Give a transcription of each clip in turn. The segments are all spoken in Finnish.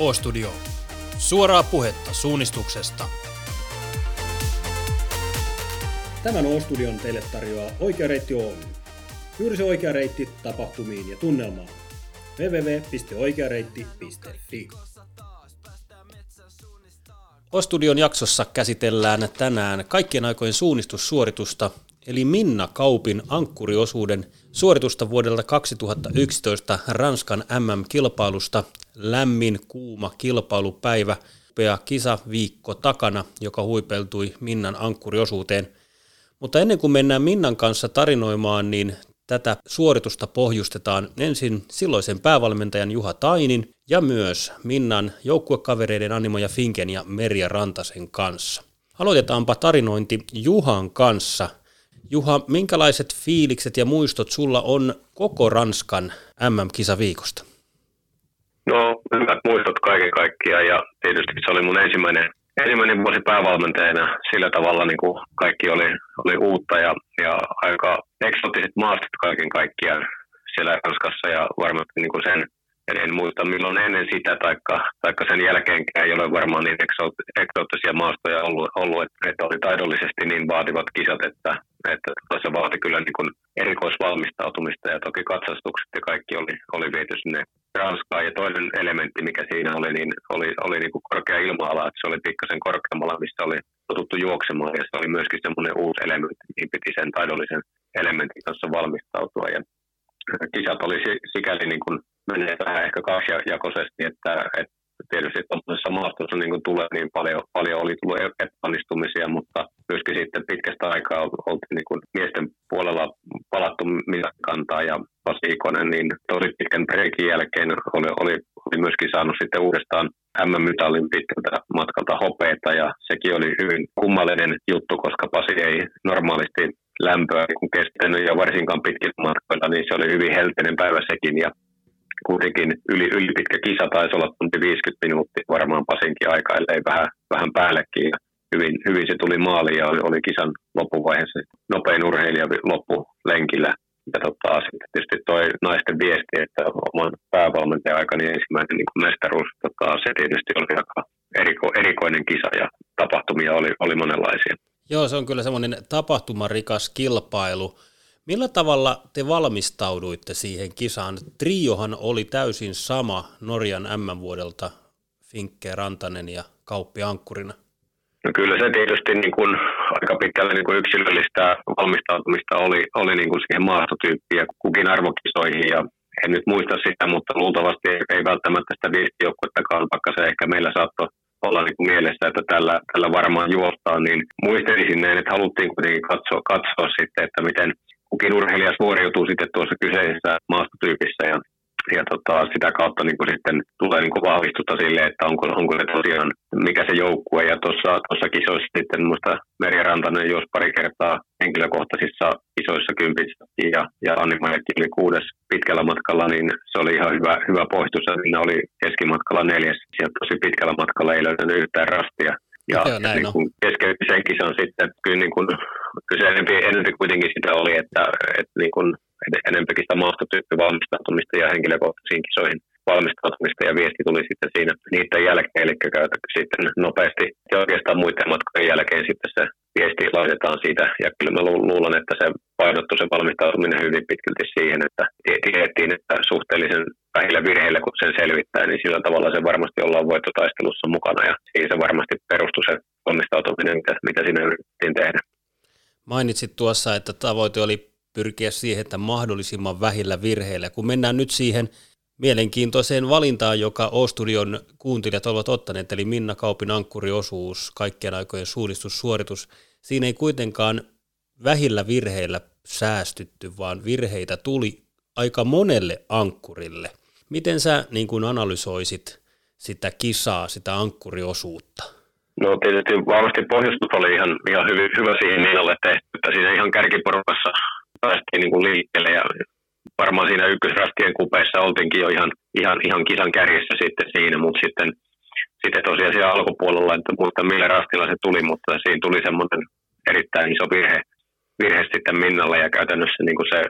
O-Studio. Suoraa puhetta suunnistuksesta. Tämän O-Studion teille tarjoaa Oikea Reitti Oy. Juuri se oikea reitti tapahtumiin ja tunnelmaan. www.oikeareitti.fi O-Studion jaksossa käsitellään tänään kaikkien aikojen suunnistussuoritusta, eli Minna Kaupin ankkuriosuuden suoritusta vuodelta 2011 Ranskan MM-kilpailusta. Lämmin, kuuma kilpailupäivä, upea kisaviikko takana, joka huipeltui Minnan ankkuriosuuteen. Mutta ennen kuin mennään Minnan kanssa tarinoimaan, niin tätä suoritusta pohjustetaan ensin silloisen päävalmentajan Juha Tainin ja myös Minnan joukkuekavereiden Animoja Finken ja Merja Rantasen kanssa. Aloitetaanpa tarinointi Juhan kanssa – Juha, minkälaiset fiilikset ja muistot sulla on koko Ranskan MM-kisaviikosta? No, hyvät muistot kaiken kaikkiaan. Ja tietysti se oli mun ensimmäinen, ensimmäinen vuosi päävalmentajana. Sillä tavalla niin kuin kaikki oli, oli uutta ja, ja aika eksotiset maastot kaiken kaikkiaan siellä Ranskassa ja varmasti niin kuin sen en muista milloin ennen sitä, taikka, taikka sen jälkeenkään ei ole varmaan niin eksoottisia maastoja ollut, ollut että, että oli taidollisesti niin vaativat kisat, että, että se vaati kyllä niin kuin erikoisvalmistautumista. Ja toki katsastukset ja kaikki oli, oli viety sinne Ranskaan. Ja toinen elementti, mikä siinä oli, niin oli, oli niin kuin korkea ilma-ala, että se oli pikkasen korkeammalla, missä oli totuttu juoksemaan ja se oli myöskin semmoinen uusi elementti, niin piti sen taidollisen elementin kanssa valmistautua. Ja kisat oli sikäli niin kuin menee vähän ehkä kaksijakoisesti, että, että tietysti tuollaisessa maastossa niin kuin tulee niin paljon, paljon oli tullut epäonnistumisia, mutta myöskin sitten pitkästä aikaa oltiin niin kuin miesten puolella palattu kantaa ja Ikonen, niin tosi pitkän breikin jälkeen oli, oli, oli myöskin saanut sitten uudestaan M-mitallin pitkältä matkalta hopeeta ja sekin oli hyvin kummallinen juttu, koska Pasi ei normaalisti lämpöä kun kestänyt ja varsinkaan pitkillä matkoilla, niin se oli hyvin helteinen päivä sekin ja kuitenkin yli, yli pitkä kisa taisi olla tunti 50 minuuttia varmaan Pasinkin aika, ellei vähän, vähän päällekin. Ja hyvin, hyvin se tuli maaliin ja oli, oli kisan loppuvaiheessa nopein urheilija loppulenkillä. Ja tota, sitten tietysti toi naisten viesti, että oman päävalmentajan aikani ensimmäinen niin mestaruus, tota, se tietysti oli aika eriko, erikoinen kisa ja tapahtumia oli, oli monenlaisia. Joo, se on kyllä semmoinen tapahtumarikas kilpailu. Millä tavalla te valmistauduitte siihen kisaan? Triohan oli täysin sama Norjan M-vuodelta, Finkke, Rantanen ja Kauppi Ankkurina. No kyllä se tietysti niin kuin aika pitkälle niin kuin yksilöllistä valmistautumista oli, oli niin kuin siihen maastotyyppiin ja kukin arvokisoihin ja en nyt muista sitä, mutta luultavasti ei, välttämättä sitä viestijoukkuettakaan, vaikka se ehkä meillä saattoi olla niin kuin mielessä, että tällä, tällä varmaan juostaa, niin muistelisin näin, että haluttiin kuitenkin katsoa, katsoa sitten, että miten kukin urheilija suoriutuu sitten tuossa kyseisessä maastotyypissä ja, ja tota, sitä kautta niin kuin sitten tulee niin kuin vahvistusta sille, että onko, onko se tosiaan mikä se joukkue. Ja tuossa, tuossa kisoissa sitten muista Merja Rantanen jos pari kertaa henkilökohtaisissa isoissa kympissä ja, ja Anni Majakki oli kuudes pitkällä matkalla, niin se oli ihan hyvä, hyvä poistus. Siinä oli keskimatkalla neljäs ja tosi pitkällä matkalla ei löytänyt yhtään rastia. Ja, Joo, näin niin kun keskeytti sen kisan sitten, kyllä, niin kun, kyllä se enempi, enempi kuitenkin sitä oli, että, että niin kun, enempikin sitä maastotyyppi valmistautumista ja henkilökohtaisiin kisoihin valmistautumista ja viesti tuli sitten siinä niiden jälkeen, eli sitten nopeasti ja oikeastaan muiden matkojen jälkeen sitten se viesti laitetaan siitä. Ja kyllä mä luulen, että se painottu se valmistautuminen hyvin pitkälti siihen, että tiedettiin, että suhteellisen vähillä virheillä kun sen selvittää, niin sillä tavalla se varmasti ollaan voittotaistelussa mukana ja siihen se varmasti perustui se valmistautuminen, mitä, mitä siinä yritettiin tehdä. Mainitsit tuossa, että tavoite oli pyrkiä siihen, että mahdollisimman vähillä virheillä. Kun mennään nyt siihen mielenkiintoiseen valintaan, joka O-Studion kuuntelijat ovat ottaneet, eli Minna Kaupin ankkuriosuus, kaikkien aikojen suunnistussuoritus. Siinä ei kuitenkaan vähillä virheillä säästytty, vaan virheitä tuli aika monelle ankkurille. Miten sä niin kuin analysoisit sitä kisaa, sitä ankkuriosuutta? No tietysti varmasti pohjustus oli ihan, ihan hyvin, hyvä siihen niin alle tehty, että siinä ihan kärkiporukassa päästiin niin kuin liikkeelle ja varmaan siinä ykkösrastien kupeessa oltiinkin jo ihan, ihan, ihan kisan kärjessä sitten siinä, mutta sitten, sitten tosiaan siellä alkupuolella, että muista millä rastilla se tuli, mutta siinä tuli semmoinen erittäin iso virhe, virhe sitten Minnalle ja käytännössä niin kuin se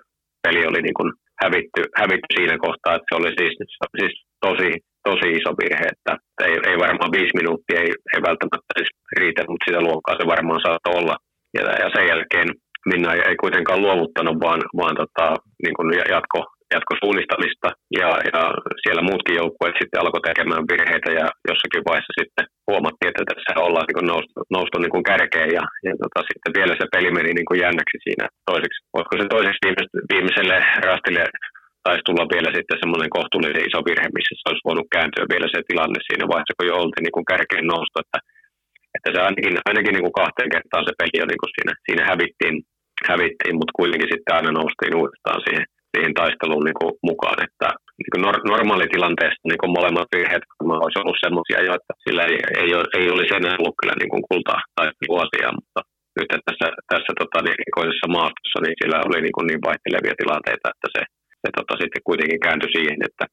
peli oli niin kuin hävitty, hävitty siinä kohtaa, että se oli siis, siis tosi tosi iso virhe, että ei, ei varmaan viisi minuuttia ei, ei välttämättä edes riitä, mutta sitä luokkaa se varmaan saattoi olla. Ja, ja sen jälkeen Minna ei, kuitenkaan luovuttanut, vaan, vaan tota, niin jatko, jatkosuunnistamista ja, ja siellä muutkin joukkueet sitten alkoi tekemään virheitä ja jossakin vaiheessa sitten huomattiin, että tässä ollaan niin noustu, noustu niin kuin kärkeen ja, ja tota, sitten vielä se peli meni niin jännäksi siinä toiseksi. Voisiko se toiseksi viimeiselle rastille taisi tulla vielä sitten semmoinen kohtuullinen iso virhe, missä se olisi voinut kääntyä vielä se tilanne siinä vaiheessa, kun jo oltiin niin kuin kärkeen noustu, että, että se ainakin, ainakin niin kuin kahteen kertaan se peli jo niin kuin siinä, siinä hävittiin, hävittiin, mutta kuitenkin sitten aina noustiin uudestaan siihen, siihen taisteluun niin kuin mukaan, että niin kuin nor- normaalitilanteessa niin kuin molemmat virheet olisi ollut semmoisia jo, että sillä ei, ei, ei olisi enää ollut kyllä niin kuin kultaa tai vuosia, mutta nyt tässä, tässä tota, niin, maastossa, niin sillä oli niin, kuin niin vaihtelevia tilanteita, että se se tota, sitten kuitenkin kääntyi siihen, että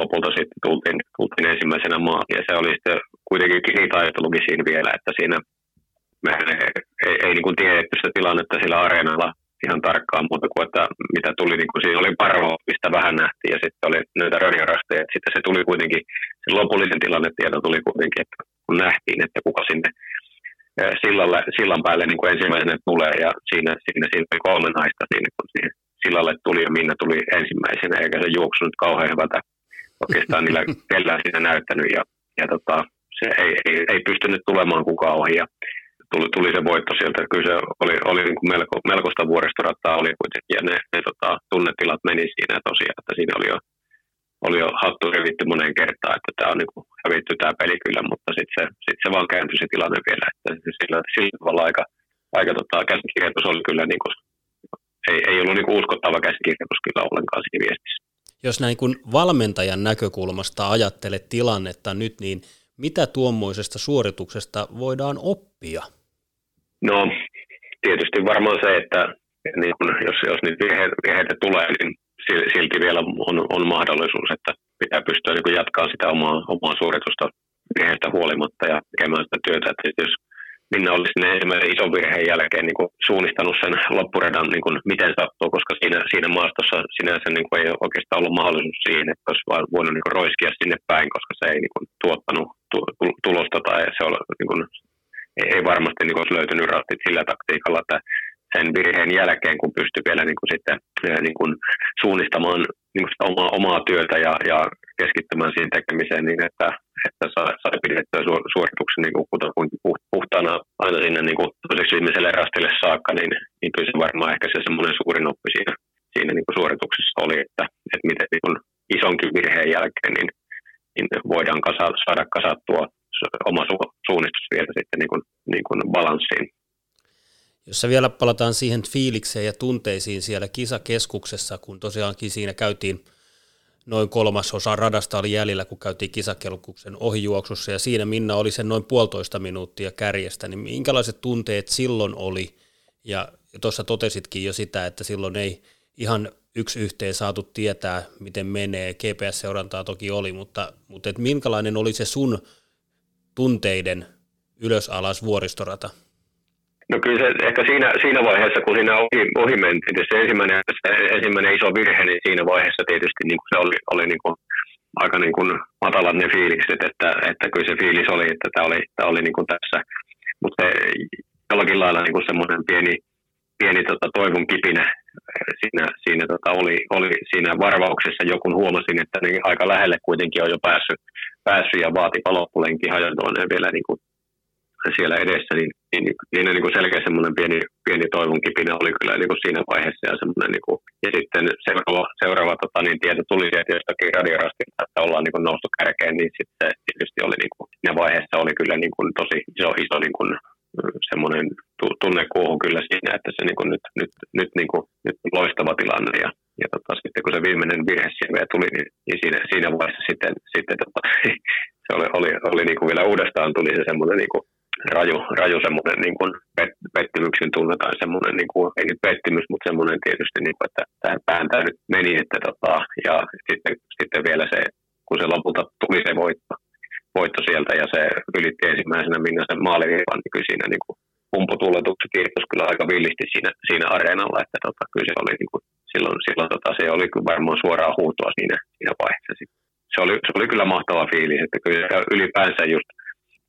lopulta sitten tultiin, tultiin ensimmäisenä maan. Ja se oli sitten kuitenkin kinitaitelukin siinä vielä, että siinä mehän ei, ei, ei niin kuin tiedetty sitä tilannetta sillä areenalla ihan tarkkaan muuta kuin, että mitä tuli, niin kuin siinä oli paro, mistä vähän nähtiin, ja sitten oli näitä röljärasteja. Sitten se tuli kuitenkin, se lopullinen tilannetieto tuli kuitenkin, että kun nähtiin, että kuka sinne sillalle, sillan päälle niin kuin ensimmäisenä tulee, ja siinä, siinä, siinä oli kolme naista siinä, kun siihen sillalle tuli ja Minna tuli ensimmäisenä, eikä se juoksunut kauhean hyvältä oikeastaan niillä kellään siinä näyttänyt. Ja, ja tota, se ei, ei, ei, pystynyt tulemaan kukaan ohi ja tuli, tuli se voitto sieltä. Kyllä se oli, oli niin kuin melko, melkoista vuoristorattaa oli kuitenkin ja ne, ne tota, tunnetilat meni siinä tosiaan, että siinä oli jo, oli jo hattu revitty moneen kertaan, että tämä on niin kuin hävitty tämä peli kyllä, mutta sitten se, sit se vaan kääntyi se tilanne vielä, että sillä, sillä tavalla aika, aika tota, käsikirjoitus oli kyllä niin kuin ei, ei ollut niin uskottava käsikirjoitus kyllä ollenkaan siinä viestissä. Jos näin kuin valmentajan näkökulmasta ajattelet tilannetta nyt, niin mitä tuommoisesta suorituksesta voidaan oppia? No tietysti varmaan se, että niin kun, jos, jos niitä virheitä, tulee, niin silti vielä on, on mahdollisuus, että pitää pystyä niin jatkaa sitä omaa, omaa suoritusta virheistä huolimatta ja tekemään sitä työtä. Että jos Minna oli sinne ensimmäisen ison virheen jälkeen niin kuin suunnistanut sen loppuradan niin kuin miten sattuu, koska siinä, siinä maastossa sinänsä niin kuin ei oikeastaan ollut mahdollisuus siihen, että olisi voinut niin kuin roiskia sinne päin, koska se ei niin kuin tuottanut tulosta tai se oli, niin kuin, ei varmasti niin olisi löytynyt rattit sillä taktiikalla, että sen virheen jälkeen, kun pystyi vielä niin kuin sitten niin kuin suunnistamaan niin kuin sitä omaa, omaa työtä ja, ja keskittymään siihen tekemiseen niin, että, että sai, sai pidettyä suorituksen niin kuin puhtaana aina sinne niin kuin toiseksi viimeiselle rastille saakka, niin, niin kyllä se varmaan ehkä se semmoinen suurin oppi siinä, siinä niin kuin suorituksessa oli, että, että miten niin kuin isonkin virheen jälkeen niin, niin voidaan kasa, saada kasattua oma su, suunnistus vielä sitten niin kuin, niin kuin balanssiin. Jos vielä palataan siihen fiilikseen ja tunteisiin siellä kisakeskuksessa, kun tosiaankin siinä käytiin noin kolmasosa radasta oli jäljellä, kun käytiin kisakeskuksen ohijuoksussa, ja siinä Minna oli sen noin puolitoista minuuttia kärjestä, niin minkälaiset tunteet silloin oli, ja tuossa tositkin jo sitä, että silloin ei ihan yksi yhteen saatu tietää, miten menee, GPS-seurantaa toki oli, mutta, mutta et minkälainen oli se sun tunteiden ylös-alas vuoristorata? No kyllä se ehkä siinä, siinä vaiheessa, kun siinä ohi, ohi mentiin, se ensimmäinen, se ensimmäinen iso virhe, niin siinä vaiheessa tietysti niin kuin se oli, oli niin kuin aika niin kuin matalat ne fiilikset, että, että kyllä se fiilis oli, että tämä oli, tämä oli niin kuin tässä. Mutta jollakin lailla niin kuin semmoinen pieni, pieni tota, toivon kipinä siinä, siinä tota, oli, oli, siinä varvauksessa joku huomasin, että niin aika lähelle kuitenkin on jo päässyt, päässyt ja vaati loppulenkin hajontooneen vielä niin kuin siellä edessä, niin, niin, niin, niin, niin selkeä semmoinen pieni, pieni toivon kipinä oli kyllä niin kuin siinä vaiheessa. Ja, semmoinen, niin kuin, ja sitten seuraava, seuraava tota, niin tieto tuli sieltä jostakin radiorastilta, että ollaan niin kuin noustu kärkeen, niin sitten tietysti oli niin kuin, siinä vaiheessa oli kyllä niin kuin, tosi iso, iso niin kuin, semmoinen tunnekuohu kyllä siinä, että se niin kuin nyt, nyt, nyt, niin kuin, nyt loistava tilanne. Ja, ja tota, sitten kun se viimeinen virhe siellä tuli, niin, niin siinä, siinä vaiheessa sitten, sitten tota, se oli, oli, oli niin kuin vielä uudestaan tuli se semmoinen niin kuin, raju, raju semmoinen niin kuin pet, pettymyksen tunne tai semmoinen, niin kuin, ei nyt pettymys, mutta semmoinen tietysti, niin kuin, että tähän pääntää nyt meni, että tota, ja sitten, sitten vielä se, kun se lopulta tuli se voitto, voitto sieltä ja se ylitti ensimmäisenä minä sen maaliviivan, niin kyllä siinä niin kuin pumputuuletuksen kiitos kyllä aika villisti siinä, siinä areenalla, että tota, kyllä se oli niin kuin, silloin, silloin tota, se oli kyllä varmaan suoraa huutoa siinä, siinä vaiheessa. Se oli, se oli kyllä mahtava fiilis, että kyllä ylipäänsä just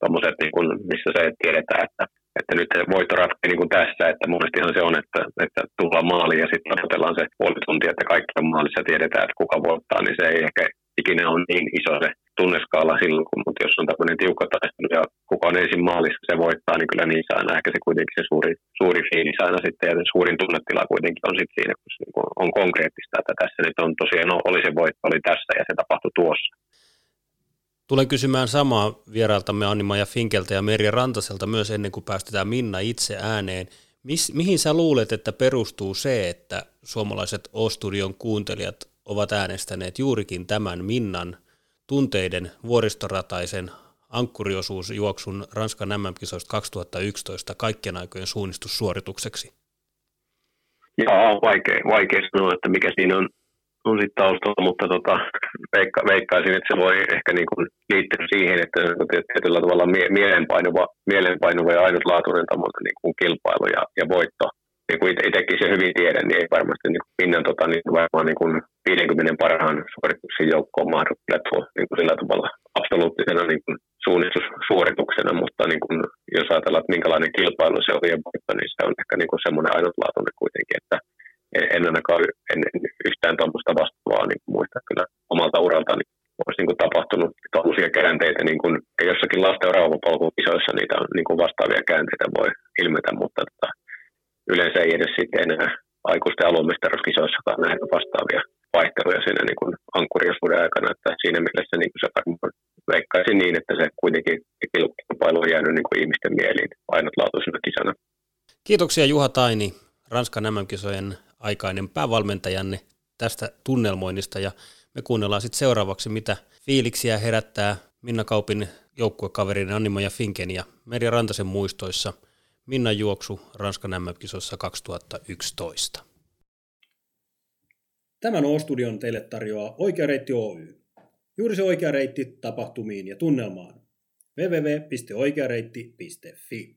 tommoset, niin missä se tiedetään, että, että nyt se voitto ratkee niin kuin tässä, että monestihan se on, että, että tullaan maaliin ja sitten odotellaan se puoli tuntia, että kaikki on maalissa tiedetään, että kuka voittaa, niin se ei ehkä ikinä ole niin iso se tunneskaala silloin, kun, mutta jos on tämmöinen tiukka taistelu ja kuka on ensin maalissa, se voittaa, niin kyllä niissä aina ehkä se kuitenkin se suuri, suuri fiilis aina sitten ja se suurin tunnetila kuitenkin on sitten siinä, kun se niin on konkreettista, että tässä nyt on tosiaan, no oli se voitto, oli tässä ja se tapahtui tuossa. Tulen kysymään samaa vierailtamme Anni-Maja Finkeltä ja Merja Rantaselta myös ennen kuin päästetään Minna itse ääneen. Mis, mihin sä luulet, että perustuu se, että suomalaiset O-studion kuuntelijat ovat äänestäneet juurikin tämän Minnan tunteiden vuoristorataisen ankkuriosuusjuoksun Ranskan MM-kisoista 2011 kaikkien aikojen suunnistussuoritukseksi? Joo, vaikea, vaikea sanoa, että mikä siinä on on sitten taustalla, mutta tota, veikka, veikkaisin, että se voi ehkä niin kuin liittyä siihen, että se on tietyllä tavalla mie- mielenpainuva, mielenpainuva ja ainutlaatuinen niin kuin kilpailu ja, ja voitto. Niin kuin itsekin se hyvin tiedän, niin ei varmasti niin kuin Pinnan tota, niin varmaan niin kuin 50 parhaan suorituksen joukkoon mahdollista tuo niin kuin sillä tavalla absoluuttisena niin kuin suunnistussuorituksena, mutta niin kuin, jos ajatellaan, että minkälainen kilpailu se voitto, niin se on ehkä niin kuin semmoinen ainutlaatuinen kuitenkin, että en ainakaan en, en yhtään tuommoista vastaavaa niin muista. Kyllä omalta uralta, niin olisi niin kuin tapahtunut tuollaisia käänteitä, niin kuin jossakin lasten rauvapalvelukisoissa niitä on, niin kuin vastaavia käänteitä voi ilmetä, mutta tota, yleensä ei edes sitten enää aikuisten aluemestaruuskisoissakaan nähdä vastaavia vaihteluja siinä niin kuin ankkuriosuuden aikana, että siinä mielessä niin kuin se varmaan veikkaisin niin, että se kuitenkin kilpailu on jäänyt niin kuin ihmisten mieliin ainutlaatuisena kisana. Kiitoksia Juha Taini, Ranskan MM-kisojen aikainen päävalmentajanne tästä tunnelmoinnista ja me kuunnellaan sitten seuraavaksi, mitä fiiliksiä herättää Minna Kaupin joukkuekaverin Annimo ja Finken ja Merja Rantasen muistoissa Minna juoksu Ranskan MM-kisoissa 2011. Tämän O-studion teille tarjoaa Oikea Reitti Oy. Juuri se oikea reitti tapahtumiin ja tunnelmaan. www.oikeareitti.fi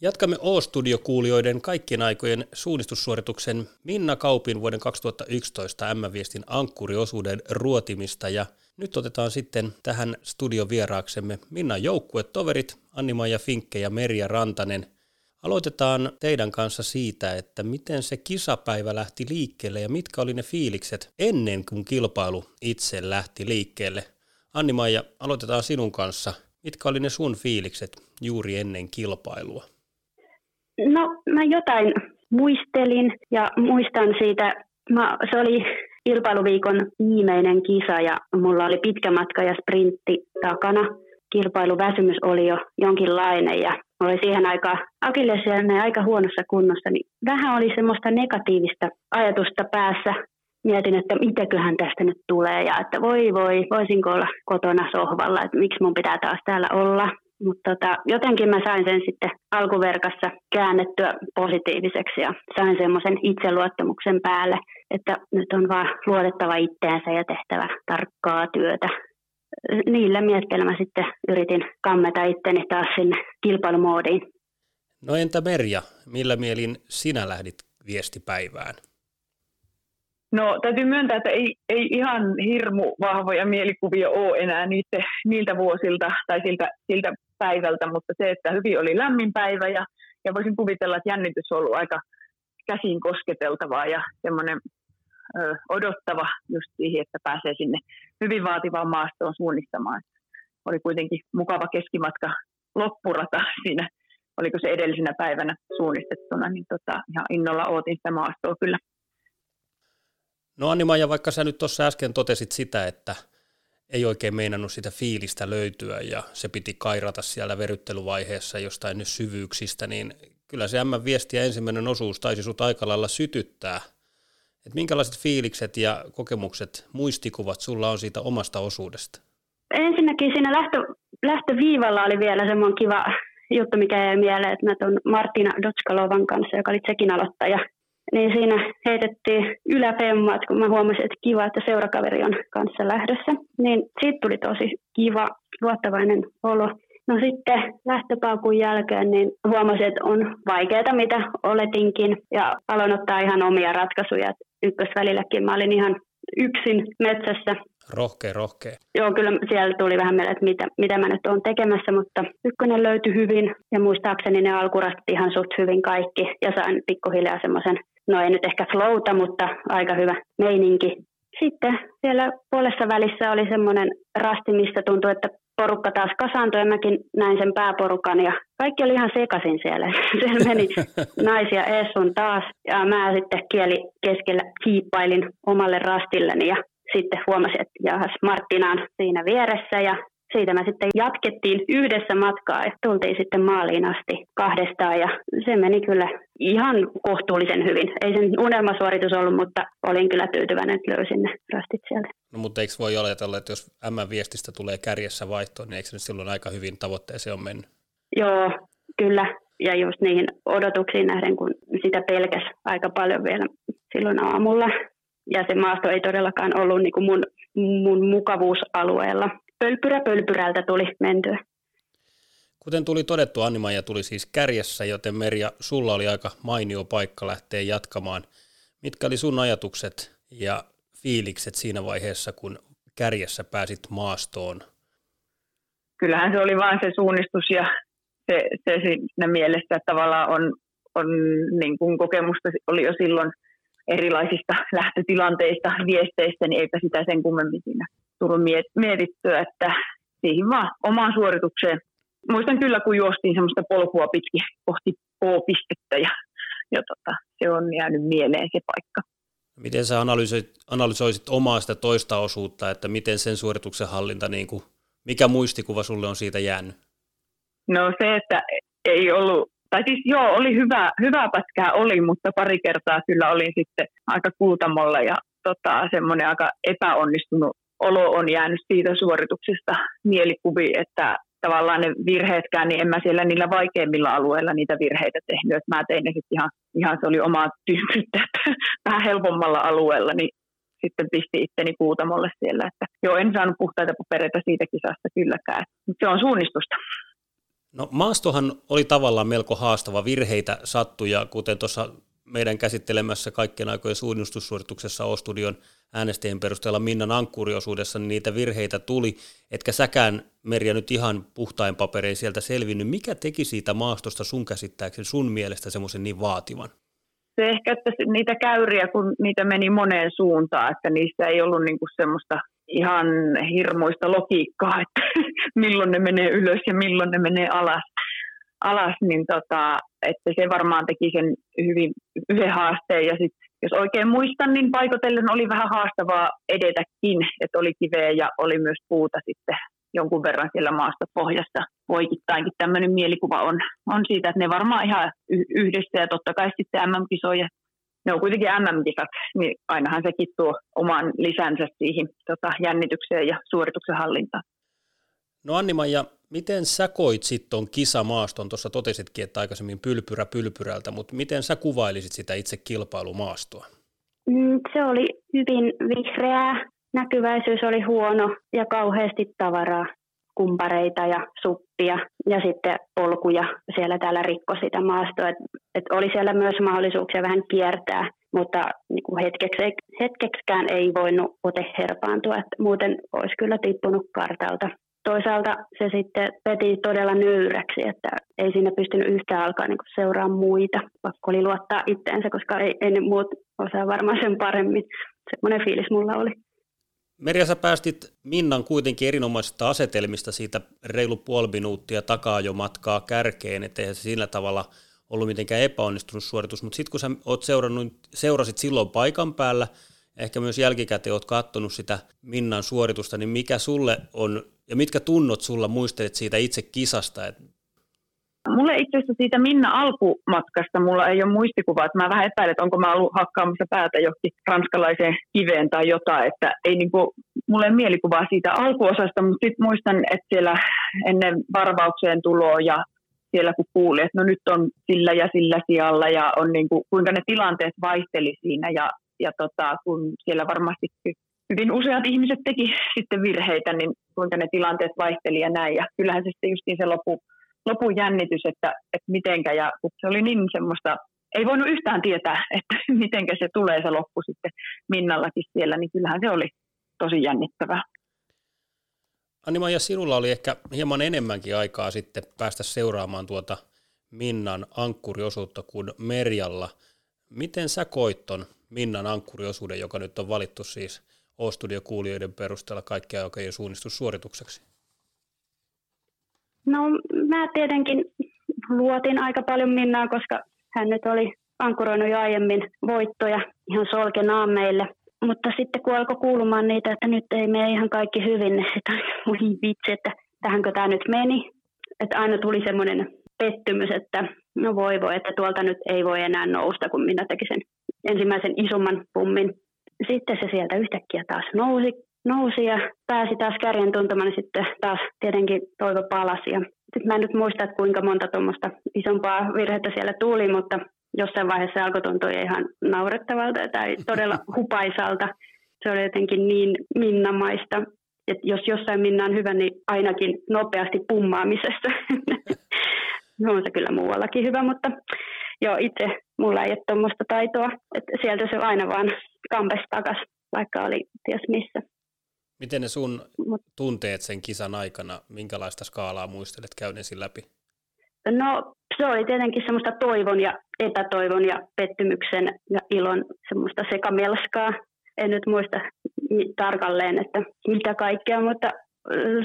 Jatkamme O-studio-kuulijoiden kaikkien aikojen suunnistussuorituksen Minna Kaupin vuoden 2011 M-viestin ankkuriosuuden ruotimista ja nyt otetaan sitten tähän studiovieraaksemme Minnan joukkuetoverit Anni-Maija Finkke ja Merja Rantanen. Aloitetaan teidän kanssa siitä, että miten se kisapäivä lähti liikkeelle ja mitkä oli ne fiilikset ennen kuin kilpailu itse lähti liikkeelle. Anni-Maija, aloitetaan sinun kanssa. Mitkä oli ne sun fiilikset juuri ennen kilpailua? No mä jotain muistelin ja muistan siitä, mä, se oli kilpailuviikon viimeinen kisa ja mulla oli pitkä matka ja sprintti takana. Kilpailuväsymys oli jo jonkinlainen ja oli siihen aikaan akillesiainen aika huonossa kunnossa, niin vähän oli semmoista negatiivista ajatusta päässä. Mietin, että mitäköhän tästä nyt tulee ja että voi voi, voisinko olla kotona sohvalla, että miksi mun pitää taas täällä olla. Mutta tota, jotenkin mä sain sen sitten alkuverkassa käännettyä positiiviseksi ja sain semmoisen itseluottamuksen päälle, että nyt on vaan luotettava itteensä ja tehtävä tarkkaa työtä. Niillä mietteillä mä sitten yritin kammeta itteni taas sinne kilpailumoodiin. No entä Merja, millä mielin sinä lähdit viestipäivään? No täytyy myöntää, että ei, ei ihan hirmu vahvoja mielikuvia ole enää niitä, niiltä vuosilta tai siltä, siltä päivältä, mutta se, että hyvin oli lämmin päivä ja, ja voisin kuvitella, että jännitys on ollut aika käsin kosketeltavaa ja semmoinen odottava just siihen, että pääsee sinne hyvin vaativaan maastoon suunnistamaan. Oli kuitenkin mukava keskimatka loppurata siinä, oliko se edellisenä päivänä suunnistettuna, niin tota, ihan innolla ootin sitä maastoa kyllä. No Anni-Maija, vaikka sä nyt tuossa äsken totesit sitä, että ei oikein meinannut sitä fiilistä löytyä ja se piti kairata siellä veryttelyvaiheessa jostain syvyyksistä, niin kyllä se M-viesti ja ensimmäinen osuus taisi sut aika lailla sytyttää. Et minkälaiset fiilikset ja kokemukset, muistikuvat sulla on siitä omasta osuudesta? Ensinnäkin siinä lähtö, lähtöviivalla oli vielä semmoinen kiva juttu, mikä jäi mieleen, että mä tuon Martina Dotskalovan kanssa, joka oli Tsekin aloittaja, niin siinä heitettiin yläfemmat, kun mä huomasin, että kiva, että seurakaveri on kanssa lähdössä. Niin siitä tuli tosi kiva, luottavainen olo. No sitten lähtöpaukun jälkeen niin huomasin, että on vaikeaa, mitä oletinkin, ja aloin ottaa ihan omia ratkaisuja. Ykkösvälilläkin mä olin ihan yksin metsässä. Rohkea, rohkea. Joo, kyllä siellä tuli vähän mieleen, että mitä, mitä mä nyt oon tekemässä, mutta ykkönen löytyi hyvin ja muistaakseni ne alkurastit ihan suht hyvin kaikki ja sain pikkuhiljaa semmoisen, no ei nyt ehkä flowta, mutta aika hyvä meininki. Sitten siellä puolessa välissä oli semmoinen rasti, mistä tuntui, että porukka taas kasaantui ja mäkin näin sen pääporukan ja kaikki oli ihan sekaisin siellä. siellä meni naisia Essun taas ja mä sitten kieli keskellä kiippailin omalle rastilleni ja sitten huomasin, että jahas Marttina on siinä vieressä ja siitä me sitten jatkettiin yhdessä matkaa ja tultiin sitten maaliin asti kahdestaan ja se meni kyllä ihan kohtuullisen hyvin. Ei sen unelmasuoritus ollut, mutta olin kyllä tyytyväinen, että löysin ne rastit sieltä. No mutta eikö voi ajatella, että jos M-viestistä tulee kärjessä vaihtoon, niin eikö se nyt silloin aika hyvin tavoitteeseen on mennyt? Joo, kyllä. Ja just niihin odotuksiin nähden, kun sitä pelkäs aika paljon vielä silloin aamulla. Ja se maasto ei todellakaan ollut niin kuin mun, mun mukavuusalueella pölpyrä pölpyrältä tuli mentyä. Kuten tuli todettu, Annimaija tuli siis kärjessä, joten Merja, sulla oli aika mainio paikka lähteä jatkamaan. Mitkä oli sun ajatukset ja fiilikset siinä vaiheessa, kun kärjessä pääsit maastoon? Kyllähän se oli vain se suunnistus ja se, se siinä mielessä, että tavallaan on, on niin kuin kokemusta oli jo silloin erilaisista lähtötilanteista, viesteistä, niin eipä sitä sen kummemmin siinä tullut mietittyä, että siihen vaan omaan suoritukseen. Muistan kyllä, kun juostiin semmoista polkua pitkin kohti K-pistettä ja, ja tota, se on jäänyt mieleen se paikka. Miten sä analysoisit, analysoisit omaa sitä toista osuutta, että miten sen suorituksen hallinta, niin kuin, mikä muistikuva sulle on siitä jäänyt? No se, että ei ollut, tai siis joo, oli hyvä, hyvä pätkää oli, mutta pari kertaa kyllä olin sitten aika kuutamolla ja tota, semmoinen aika epäonnistunut olo on jäänyt siitä suorituksesta mielikuvi, että tavallaan ne virheetkään, niin en mä siellä niillä vaikeimmilla alueilla niitä virheitä tehnyt. Että mä tein ne sitten ihan, ihan, se oli omaa tyhmyyttä, että vähän helpommalla alueella, niin sitten pisti itteni kuutamolle siellä. Että joo, en saanut puhtaita papereita siitä kisasta kylläkään. Mutta se on suunnistusta. No maastohan oli tavallaan melko haastava. Virheitä sattuja, kuten tuossa meidän käsittelemässä kaikkien aikojen suunnistussuorituksessa O-studion äänestäjien perusteella Minnan ankkuriosuudessa, niin niitä virheitä tuli, etkä säkään Merja nyt ihan puhtain paperein sieltä selvinnyt. Mikä teki siitä maastosta sun käsittääkseni sun mielestä semmoisen niin vaativan? Se ehkä, että niitä käyriä, kun niitä meni moneen suuntaan, että niissä ei ollut niinku semmoista ihan hirmuista logiikkaa, että milloin ne menee ylös ja milloin ne menee alas alas, niin tota, että se varmaan teki sen hyvin yhden haasteen. Ja sit, jos oikein muistan, niin paikotellen oli vähän haastavaa edetäkin, että oli kiveä ja oli myös puuta sitten jonkun verran siellä maasta pohjassa poikittainkin. Tämmöinen mielikuva on, on siitä, että ne varmaan ihan yhdessä ja totta kai sitten MM-kisoja. Ne on kuitenkin MM-kisat, niin ainahan sekin tuo oman lisänsä siihen tota, jännitykseen ja suorituksen hallintaan. No Anni-Maija, miten sä koit sitten tuon kisamaaston? Tuossa totesitkin, että aikaisemmin pylpyrä pylpyrältä, mutta miten sä kuvailisit sitä itse kilpailumaastoa? Mm, se oli hyvin vihreää, näkyväisyys oli huono ja kauheasti tavaraa, kumpareita ja suppia ja sitten polkuja siellä täällä rikko sitä maastoa. Et, et oli siellä myös mahdollisuuksia vähän kiertää, mutta niin kuin hetkeksi, hetkeksikään ei voinut ote herpaantua, että muuten olisi kyllä tippunut kartalta toisaalta se sitten veti todella nöyräksi, että ei siinä pystynyt yhtään alkaa niin seuraa muita. Pakko oli luottaa itteensä, koska ei, ei ne muut osaa varmaan sen paremmin. Semmoinen fiilis mulla oli. Merja, sä päästit Minnan kuitenkin erinomaisista asetelmista siitä reilu puoli minuuttia takaa jo matkaa kärkeen, ettei se sillä tavalla ollut mitenkään epäonnistunut suoritus, mutta sitten kun sä oot seurannut, seurasit silloin paikan päällä, ehkä myös jälkikäteen oot katsonut sitä Minnan suoritusta, niin mikä sulle on ja mitkä tunnot sulla muistelet siitä itse kisasta? Et... Mulle itse asiassa siitä Minna alkumatkasta mulla ei ole muistikuvaa, että mä vähän epäilen, että onko mä ollut hakkaamassa päätä johonkin ranskalaiseen kiveen tai jotain, että ei niinku, mulle ei mielikuvaa siitä alkuosasta, mutta sitten muistan, että siellä ennen varvaukseen tuloa ja siellä kun kuuli, että no nyt on sillä ja sillä sijalla ja on niin kuin, kuinka ne tilanteet vaihteli siinä ja, ja tota, kun siellä varmasti hyvin useat ihmiset teki sitten virheitä, niin kuinka ne tilanteet vaihteli ja näin. Ja kyllähän se sitten justiin se lopu, lopun jännitys, että, että mitenkä, ja se oli niin semmoista, ei voinut yhtään tietää, että mitenkä se tulee se loppu sitten Minnallakin siellä, niin kyllähän se oli, tosi jännittävää. Anima ja sinulla oli ehkä hieman enemmänkin aikaa sitten päästä seuraamaan tuota Minnan ankkuriosuutta kuin Merjalla. Miten sä koit ton Minnan ankkuriosuuden, joka nyt on valittu siis O-studio-kuulijoiden perusteella kaikkia oikein suunnistussuoritukseksi? No mä tietenkin luotin aika paljon Minnaan, koska hän nyt oli ankkuroinut jo aiemmin voittoja ihan solkenaan meille. Mutta sitten kun alkoi kuulumaan niitä, että nyt ei mene ihan kaikki hyvin, niin sitten oli vitsi, että tähänkö tämä nyt meni. Että aina tuli semmoinen pettymys, että no voi voi, että tuolta nyt ei voi enää nousta, kun minä tekin sen ensimmäisen isomman pummin. Sitten se sieltä yhtäkkiä taas nousi, nousi ja pääsi taas kärjen tuntemaan, niin sitten taas tietenkin toivo palasi. Ja sitten mä en nyt muista, että kuinka monta tuommoista isompaa virhettä siellä tuli, mutta jossain vaiheessa se alkoi tuntua ihan naurettavalta tai todella hupaisalta. Se oli jotenkin niin minnamaista, että jos jossain minna on hyvä, niin ainakin nopeasti pummaamisessa. no on se kyllä muuallakin hyvä, mutta joo, itse mulla ei ole tuommoista taitoa, että sieltä se aina vaan kampesi takas, vaikka oli ties missä. Miten ne sun tunteet sen kisan aikana, minkälaista skaalaa muistelet käyneensi läpi? No se oli tietenkin semmoista toivon ja epätoivon ja pettymyksen ja ilon semmoista sekamelskaa. En nyt muista tarkalleen, että mitä kaikkea, mutta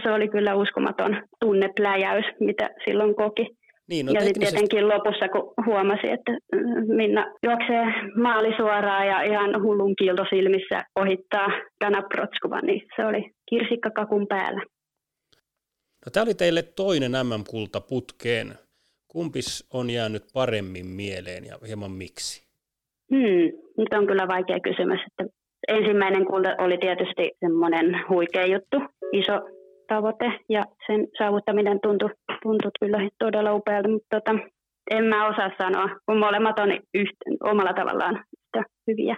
se oli kyllä uskomaton tunnepläjäys, mitä silloin koki. Niin, no ja sitten tietenkin lopussa, kun huomasi, että Minna juoksee maali suoraan ja ihan hullun kiilto silmissä ohittaa Dana Protskova, niin se oli kirsikkakakun päällä. No, tämä oli teille toinen MM-kulta putkeen. Kumpis on jäänyt paremmin mieleen ja hieman miksi? Hmm, nyt on kyllä vaikea kysymys. Että ensimmäinen kulta oli tietysti semmoinen huikea juttu, iso tavoite ja sen saavuttaminen tuntui, tuntui kyllä todella upealta, mutta tota, en mä osaa sanoa, kun molemmat on yhtä, omalla tavallaan yhtä hyviä.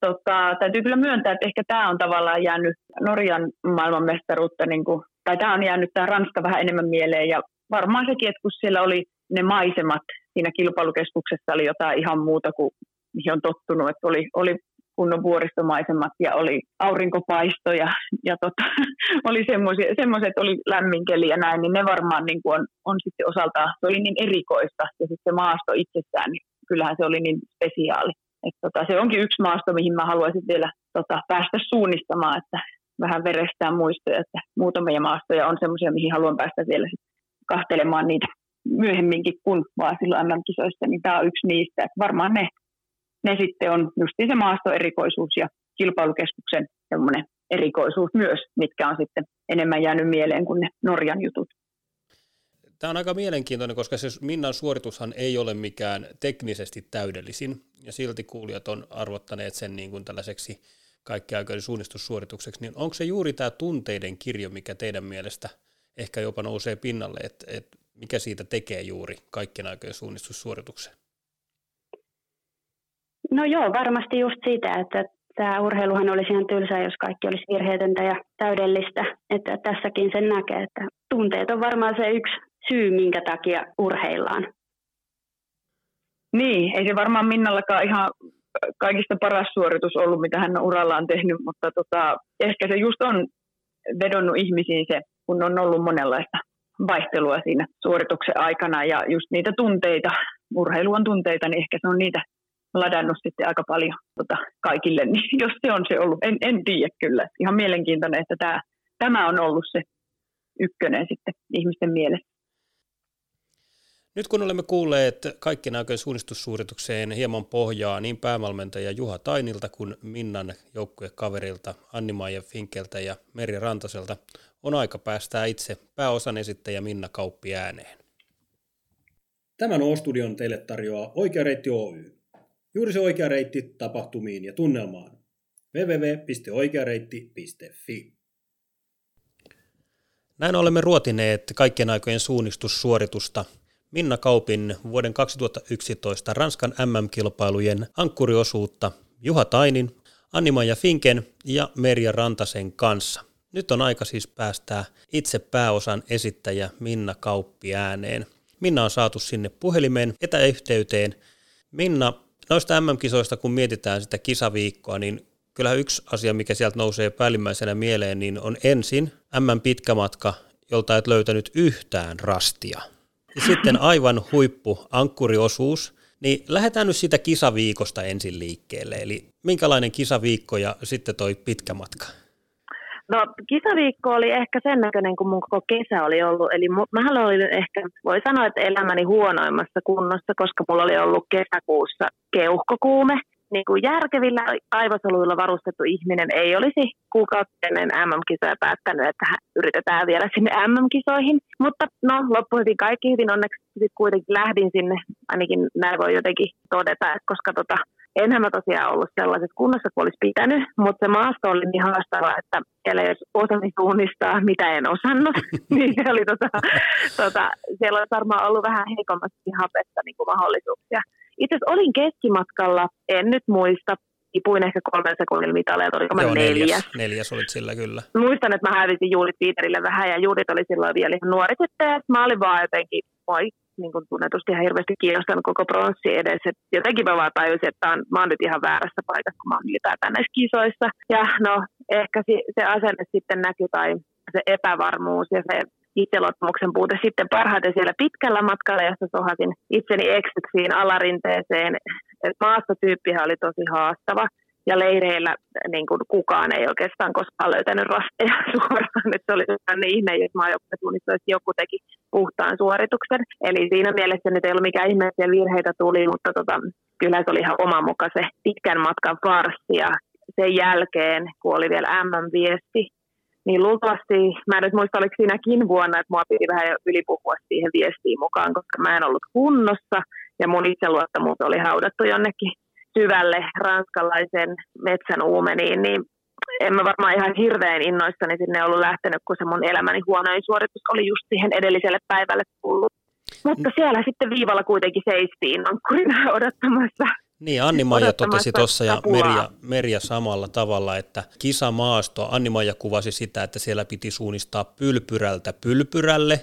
Tota, täytyy kyllä myöntää, että ehkä tämä on tavallaan jäänyt Norjan maailmanmestaruutta, niin kuin, tai tämä on jäänyt tämä Ranska vähän enemmän mieleen ja varmaan sekin, että kun siellä oli ne maisemat siinä kilpailukeskuksessa oli jotain ihan muuta kuin mihin on tottunut, että oli, oli kunnon vuoristomaisemat ja oli aurinkopaisto ja, ja tota, oli semmoiset, oli lämmin keli ja näin, niin ne varmaan niin kuin on, on sitten osaltaan, se oli niin erikoista ja sitten se maasto itsessään, niin kyllähän se oli niin spesiaali. Et tota, se onkin yksi maasto, mihin mä haluaisin vielä tota, päästä suunnistamaan, että vähän verestään muistoja, että muutamia maastoja on semmoisia, mihin haluan päästä vielä kahtelemaan niitä myöhemminkin kuin vaan silloin MM-kisoissa, niin tämä on yksi niistä. Että varmaan ne, ne sitten on just se maastoerikoisuus ja kilpailukeskuksen semmoinen erikoisuus myös, mitkä on sitten enemmän jäänyt mieleen kuin ne Norjan jutut. Tämä on aika mielenkiintoinen, koska se Minnan suoritushan ei ole mikään teknisesti täydellisin, ja silti kuulijat on arvottaneet sen niin kuin tällaiseksi kaikkiaikojen suunnistussuoritukseksi, niin onko se juuri tämä tunteiden kirjo, mikä teidän mielestä ehkä jopa nousee pinnalle, että, että mikä siitä tekee juuri kaikkien aikojen suunnistussuorituksen? No joo, varmasti just siitä, että tämä urheiluhan olisi ihan tylsää, jos kaikki olisi virheetöntä ja täydellistä. Että tässäkin sen näkee, että tunteet on varmaan se yksi syy, minkä takia urheillaan. Niin, ei se varmaan Minnallakaan ihan kaikista paras suoritus ollut, mitä hän on urallaan tehnyt, mutta tota, ehkä se just on vedonnut ihmisiin se, kun on ollut monenlaista vaihtelua siinä suorituksen aikana ja just niitä tunteita, urheilu on tunteita, niin ehkä se on niitä ladannut sitten aika paljon tota, kaikille, niin jos se on se ollut, en, en tiedä kyllä. Ihan mielenkiintoinen, että tämä, tämä on ollut se ykkönen sitten ihmisten mielessä. Nyt kun olemme kuulleet kaikkien aikojen suunnistussuoritukseen hieman pohjaa niin päävalmentaja Juha Tainilta kuin Minnan joukkuekaverilta Anni-Maija Finkeltä ja Meri Rantaselta, on aika päästää itse pääosan esittäjä Minna Kauppi ääneen. Tämän O-studion teille tarjoaa Oikea Reitti Oy. Juuri se oikea reitti tapahtumiin ja tunnelmaan. www.oikeareitti.fi Näin olemme ruotineet kaikkien aikojen suunnistussuoritusta – Minna Kaupin vuoden 2011 Ranskan MM-kilpailujen ankkuriosuutta Juha Tainin, Anni-Maija Finken ja Merja Rantasen kanssa. Nyt on aika siis päästää itse pääosan esittäjä Minna Kauppi ääneen. Minna on saatu sinne puhelimeen etäyhteyteen. Minna, noista MM-kisoista kun mietitään sitä kisaviikkoa, niin kyllähän yksi asia, mikä sieltä nousee päällimmäisenä mieleen, niin on ensin M pitkä matka, jolta et löytänyt yhtään rastia. Ja sitten aivan huippu ankkuriosuus, niin lähdetään nyt siitä kisaviikosta ensin liikkeelle. Eli minkälainen kisaviikko ja sitten toi pitkä matka? No kisaviikko oli ehkä sen näköinen kuin mun koko kesä oli ollut. Eli mä olin ehkä, voi sanoa, että elämäni huonoimmassa kunnossa, koska mulla oli ollut kesäkuussa keuhkokuume niin kuin järkevillä aivosoluilla varustettu ihminen ei olisi kuukautta ennen MM-kisoja päättänyt, että yritetään vielä sinne MM-kisoihin. Mutta no, loppuun kaikki hyvin onneksi sitten kuitenkin lähdin sinne, ainakin näin voi jotenkin todeta, koska tota, enhän mä tosiaan ollut sellaisessa kunnossa kuin olisi pitänyt, mutta se maasto oli niin haastava, että siellä jos osasi tunnistaa, mitä en osannut, niin se oli tota, tota, siellä olisi varmaan ollut vähän heikommasti hapetta niin kuin mahdollisuuksia. Itse asiassa olin keskimatkalla, en nyt muista, tipuin ehkä kolmen sekunnin mitaleja, oliko Joo, neljäs. neljäs. Neljäs olit sillä kyllä. Muistan, että mä hävisin Juulit Peterille vähän ja Juulit oli silloin vielä ihan nuori sitten. Mä olin vaan jotenkin, moi, niin kuin tunnetusti ihan hirveästi kiinnostanut koko pronssi edes. Et jotenkin mä vaan tajusin, että on, mä oon nyt ihan väärässä paikassa, kun mä oon ylipäätään näissä kisoissa. Ja no, ehkä se asenne sitten näkyy tai se epävarmuus ja se itseluottamuksen puute sitten parhaiten siellä pitkällä matkalla, jossa sohasin itseni eksyksiin alarinteeseen. Maastotyyppihän oli tosi haastava ja leireillä niin kuin kukaan ei oikeastaan koskaan löytänyt rasteja suoraan. Että se oli sellainen ihme, jos maajoukkuetunnissa joku teki puhtaan suorituksen. Eli siinä mielessä nyt ei ollut mikään ihme, että virheitä tuli, mutta tota, kyllä se oli ihan oma muka se pitkän matkan farsi ja sen jälkeen, kun oli vielä MM-viesti, niin luultavasti, mä en nyt muista oliko siinäkin vuonna, että mua piti vähän ylipuhua siihen viestiin mukaan, koska mä en ollut kunnossa ja mun itseluottamus oli haudattu jonnekin syvälle ranskalaisen metsän uumeniin, niin en mä varmaan ihan hirveän innoissani sinne ollut lähtenyt, kun se mun elämäni huonoin suoritus oli just siihen edelliselle päivälle tullut. Mutta siellä sitten viivalla kuitenkin seistiin ankkurina odottamassa. Niin, Anni-Maija totesi tuossa ja Merja, Merja samalla tavalla, että kisamaasto, Anni-Maija kuvasi sitä, että siellä piti suunnistaa pylpyrältä pylpyrälle,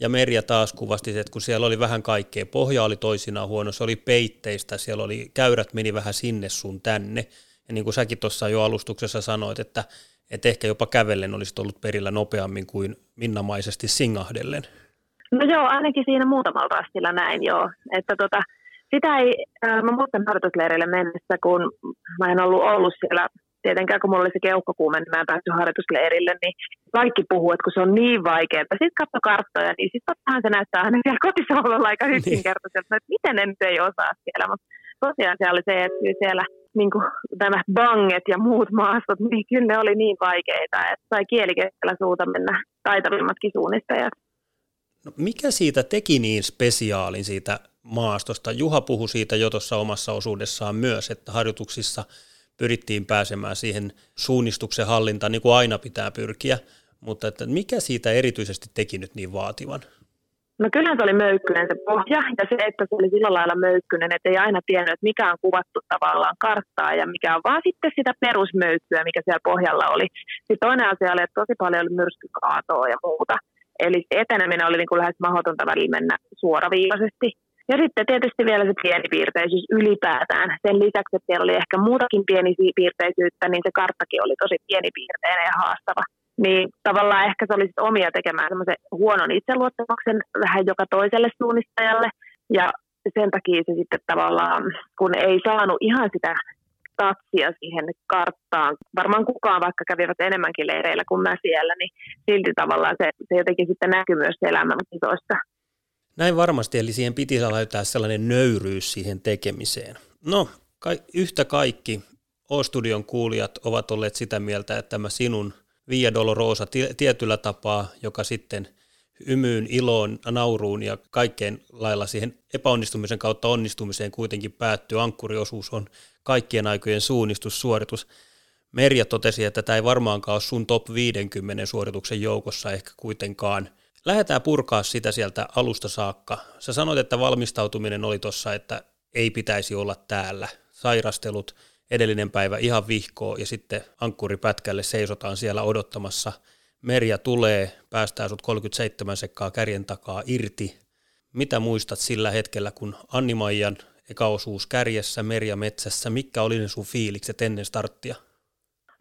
ja Merja taas kuvasti, että kun siellä oli vähän kaikkea, pohja oli toisinaan huono, se oli peitteistä, siellä oli, käyrät meni vähän sinne sun tänne, ja niin kuin säkin tuossa jo alustuksessa sanoit, että, että ehkä jopa kävellen olisi ollut perillä nopeammin kuin minnamaisesti singahdellen. No joo, ainakin siinä muutamalla rastilla näin joo, että tota, sitä ei, äh, mä muistan harjoitusleirille mennessä, kun mä en ollut ollut siellä, tietenkään kun mulla oli se keuhkokuume, niin mä en päässyt harjoitusleirille, niin kaikki puhuu, että kun se on niin vaikeaa. Sitten katso karttoja, niin sitten se näyttää aina siellä kotisohvalla aika niin. yksinkertaiselta, että miten ne nyt ei osaa siellä. Mutta tosiaan siellä oli se, että siellä niin kuin, nämä banget ja muut maastot, niin kyllä ne oli niin vaikeita, että sai kieli suuta mennä taitavimmatkin suunnistajat. No, mikä siitä teki niin spesiaalin siitä maastosta. Juha puhui siitä jo tuossa omassa osuudessaan myös, että harjoituksissa pyrittiin pääsemään siihen suunnistuksen hallintaan, niin kuin aina pitää pyrkiä, mutta että mikä siitä erityisesti teki nyt niin vaativan? No kyllähän se oli möykkynen se pohja ja se, että se oli sillä lailla möykkynen, että ei aina tiennyt, että mikä on kuvattu tavallaan karttaa ja mikä on vaan sitten sitä perusmöykkyä, mikä siellä pohjalla oli. Sitten toinen asia oli, että tosi paljon oli myrskykaatoa ja muuta. Eli eteneminen oli niin kuin lähes mahdotonta välillä mennä suoraviivaisesti. Ja sitten tietysti vielä se pienipiirteisyys ylipäätään. Sen lisäksi, että siellä oli ehkä muutakin pienipiirteisyyttä, niin se karttakin oli tosi pienipiirteinen ja haastava. Niin tavallaan ehkä se oli sit omia tekemään semmoisen huonon itseluottamuksen vähän joka toiselle suunnistajalle. Ja sen takia se sitten tavallaan, kun ei saanut ihan sitä tatsia siihen karttaan. Varmaan kukaan, vaikka kävivät enemmänkin leireillä kuin mä siellä, niin silti tavallaan se, se jotenkin sitten näkyy myös elämän kisoissa. Näin varmasti, eli siihen piti löytää sellainen nöyryys siihen tekemiseen. No, ka- yhtä kaikki O-studion kuulijat ovat olleet sitä mieltä, että tämä sinun Via Dolorosa tietyllä tapaa, joka sitten ymyyn, iloon, nauruun ja kaikkeen lailla siihen epäonnistumisen kautta onnistumiseen kuitenkin päättyy. Ankkuriosuus on kaikkien aikojen suunnistussuoritus. Merja totesi, että tämä ei varmaankaan ole sun top 50 suorituksen joukossa ehkä kuitenkaan – Lähdetään purkaa sitä sieltä alusta saakka. Sä sanoit, että valmistautuminen oli tuossa, että ei pitäisi olla täällä. Sairastelut, edellinen päivä ihan vihkoa ja sitten ankkuripätkälle seisotaan siellä odottamassa. Merja tulee, päästää sut 37 sekkaa kärjen takaa irti. Mitä muistat sillä hetkellä, kun Anni Maijan eka osuus kärjessä, Merja metsässä, mikä oli ne sun fiilikset ennen starttia?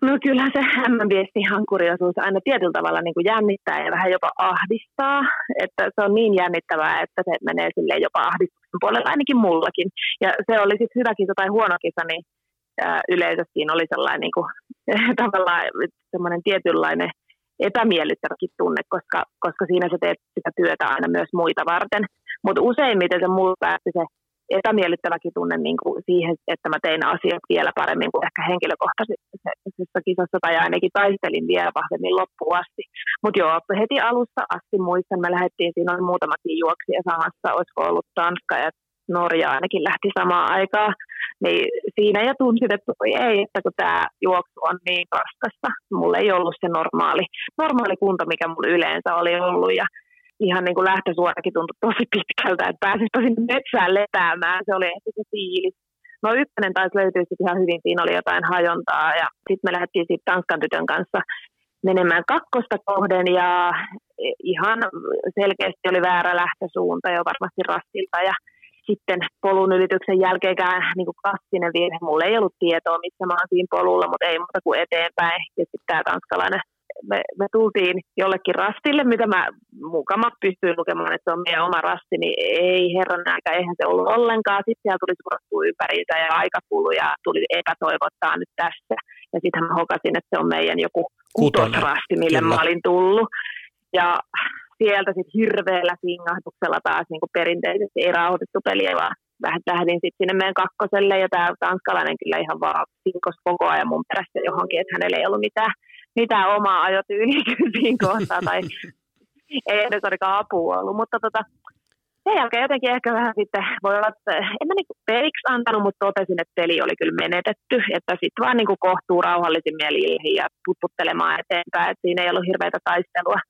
No kyllä se MM-viesti hankuriosuus aina tietyllä tavalla niin kuin jännittää ja vähän jopa ahdistaa. Että se on niin jännittävää, että se menee sille jopa ahdistuksen puolella ainakin mullakin. Ja se oli sitten hyvä kisa tai huono kisa, niin yleensä siinä oli sellainen niin kuin, tavallaan semmoinen tietynlainen epämiellyttäväkin tunne, koska, koska siinä sä teet sitä työtä aina myös muita varten. Mutta useimmiten se mulla päätti se epämiellyttäväkin tunne niin kuin siihen, että mä tein asiat vielä paremmin kuin ehkä henkilökohtaisessa kisassa tai ainakin taistelin vielä vahvemmin loppuun asti. Mutta joo, heti alussa asti muistan, me lähdettiin, siinä oli muutamakin juoksia samassa, olisiko ollut Tanska ja Norja ainakin lähti samaan aikaan, niin siinä jo tunsin, että ei, että kun tämä juoksu on niin raskasta, mulla ei ollut se normaali, normaali kunto, mikä mulla yleensä oli ollut, ja ihan niin kuin lähtösuorakin tuntui tosi pitkältä, että pääsispä sinne metsään lepäämään, se oli ehkä se fiilis. No ykkönen taisi löytyä sitten ihan hyvin, siinä oli jotain hajontaa ja sitten me lähdettiin sitten Tanskan tytön kanssa menemään kakkosta kohden ja ihan selkeästi oli väärä lähtösuunta jo varmasti rastilta ja sitten polun ylityksen jälkeenkään niin kuin klassinen virhe. Mulla ei ollut tietoa, missä mä oon siinä polulla, mutta ei muuta kuin eteenpäin. Ja sitten tämä tanskalainen me, me tultiin jollekin rastille, mitä mä mukama pystyin lukemaan, että se on meidän oma rasti, niin ei herran aika, eihän se ollut ollenkaan. Sitten siellä tuli suorattua ympäriinsä ja aika ja tuli epätoivottaa nyt tässä. Ja sitten mä hokasin, että se on meidän joku kutosrasti, mille Kyllä. mä olin tullut. Ja sieltä sitten hirveällä singahduksella taas niin perinteisesti ei rauhoitettu peliä, vaan lähdin sitten sinne meidän kakkoselle, ja tämä tanskalainen kyllä ihan vaan sinkos koko ajan mun perässä johonkin, että hänellä ei ollut mitään mitään omaa ajotyyliä siinä kohtaa, tai ei edes ainakaan apua ollut, mutta tota, sen jälkeen jotenkin ehkä vähän sitten voi olla, että en mä niinku periksi antanut, mutta totesin, että peli oli kyllä menetetty, että sitten vaan niinku kohtuu rauhallisin mieliin ja putputtelemaan eteenpäin, että siinä ei ollut hirveitä taistelua.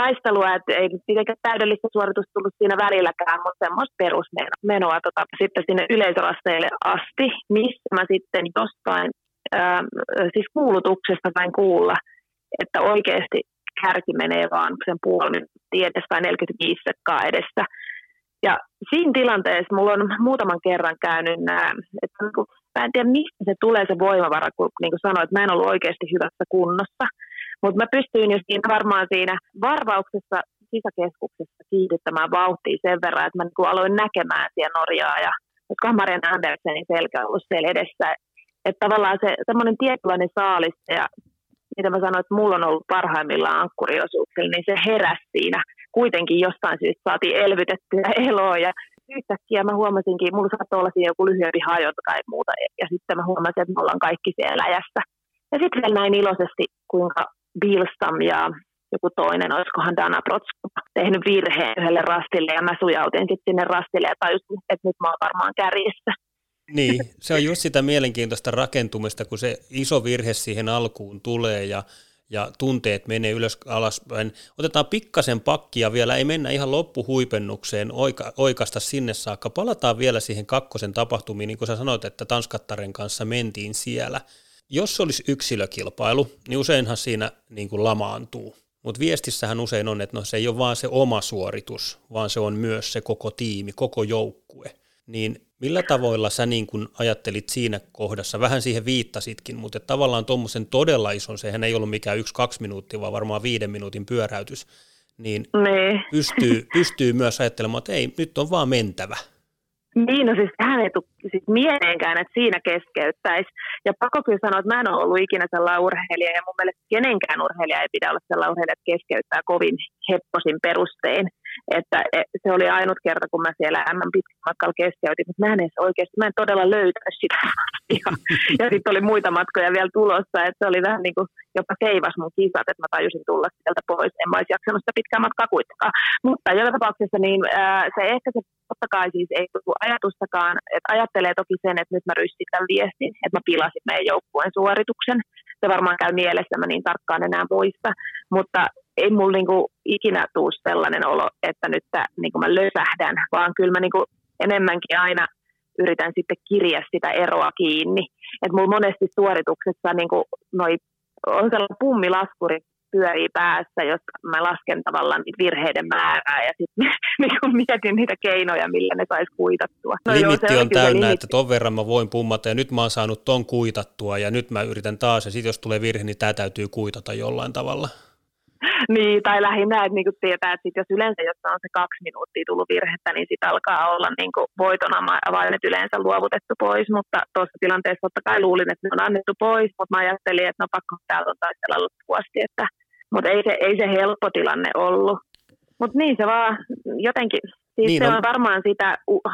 Taistelua, että ei mitenkään täydellistä suoritusta tullut siinä välilläkään, mutta semmoista perusmenoa tota, sitten sinne yleisörasteille asti, missä mä sitten jostain siis kuulutuksesta vain kuulla, että oikeasti kärki menee vaan sen puoli edestä tai 45 sekkaa edessä. Ja siinä tilanteessa mulla on muutaman kerran käynyt nämä, että niinku, mä en tiedä mistä se tulee se voimavara, kun niin kuin sanoin, että mä en ollut oikeasti hyvässä kunnossa. Mutta mä pystyin jo siinä varmaan siinä varvauksessa sisäkeskuksessa kiihdyttämään vauhtia sen verran, että mä niin aloin näkemään siellä Norjaa ja Marian Andersenin selkä on ollut siellä edessä, että tavallaan se semmoinen tietynlainen saalis ja mitä mä sanoin, että mulla on ollut parhaimmillaan ankkuriosuuksilla, niin se heräsi siinä. Kuitenkin jostain syystä saatiin elvytettyä eloa ja yhtäkkiä mä huomasinkin, mulla saattoi olla siinä joku lyhyempi hajonta tai muuta, ja sitten mä huomasin, että me ollaan kaikki siellä läjässä. Ja sitten vielä näin iloisesti, kuinka Bilstam ja joku toinen, olisikohan Dana Protsko, tehnyt virheen yhdelle rastille, ja mä sujautin sitten sinne rastille ja tajusin, että nyt mä oon varmaan kärjissä. Niin, se on just sitä mielenkiintoista rakentumista, kun se iso virhe siihen alkuun tulee ja, ja tunteet menee ylös alaspäin. Otetaan pikkasen pakkia vielä, ei mennä ihan loppuhuipennukseen, oika, oikasta sinne saakka. Palataan vielä siihen kakkosen tapahtumiin, niin kuin sä sanoit, että Tanskattaren kanssa mentiin siellä. Jos se olisi yksilökilpailu, niin useinhan siinä niin kuin lamaantuu. Mutta viestissähän usein on, että no se ei ole vaan se oma suoritus, vaan se on myös se koko tiimi, koko joukkue. Niin Millä tavoilla sä niin kun ajattelit siinä kohdassa, vähän siihen viittasitkin, mutta tavallaan tuommoisen todella ison, sehän ei ollut mikään yksi-kaksi minuuttia, vaan varmaan viiden minuutin pyöräytys, niin nee. pystyy, pystyy myös ajattelemaan, että ei, nyt on vaan mentävä. Niin, no siis hän ei tule siis mieleenkään, että siinä keskeyttäisi. Ja pakko kyllä sanoa, että mä en ole ollut ikinä sellainen urheilija, ja mun mielestä kenenkään urheilija ei pidä olla sellainen urheilija, että keskeyttää kovin hepposin perustein. Että e, se oli ainut kerta, kun mä siellä M pitkän matkalla keskeytin, mutta mä en edes oikeasti, mä en todella löytänyt sitä. ja, ja sitten oli muita matkoja vielä tulossa, että se oli vähän niin kuin jopa seivas mun kisat, että mä tajusin tulla sieltä pois. En mä olisi jaksanut sitä pitkää matkaa kuitenkaan. Mutta joka tapauksessa niin ää, se ehkä se totta kai siis ei tule ajatustakaan, että ajattelee toki sen, että nyt mä rystin tämän viestin, että mä pilasin meidän joukkueen suorituksen. Se varmaan käy mielessä, mä niin tarkkaan enää muista, mutta ei mulla niinku ikinä tule sellainen olo, että nyt niinku mä lösähdän, vaan kyllä mä niinku enemmänkin aina yritän sitten kirjaa sitä eroa kiinni. Et mulla monesti suorituksessa niinku noi, on sellainen pummilaskuri pyörii päässä, jos mä lasken tavallaan niitä virheiden määrää ja sitten niin mietin niitä keinoja, millä ne saisi kuitattua. No Limitti joo, on täynnä, että ton verran mä voin pummata ja nyt mä oon saanut ton kuitattua ja nyt mä yritän taas ja sitten jos tulee virhe, niin tämä täytyy kuitata jollain tavalla. niin, tai lähinnä, että niinku tietää, että sit jos yleensä, jos on se kaksi minuuttia tullut virhettä, niin sitten alkaa olla niinku voitona avaimet yleensä luovutettu pois, mutta tuossa tilanteessa totta kai luulin, että ne on annettu pois, mutta mä ajattelin, että no pakko täältä on taistella loppuasti, että, mutta ei se, ei se helppo tilanne ollut. Mutta niin se vaan jotenkin, siis niin se on. on varmaan sitä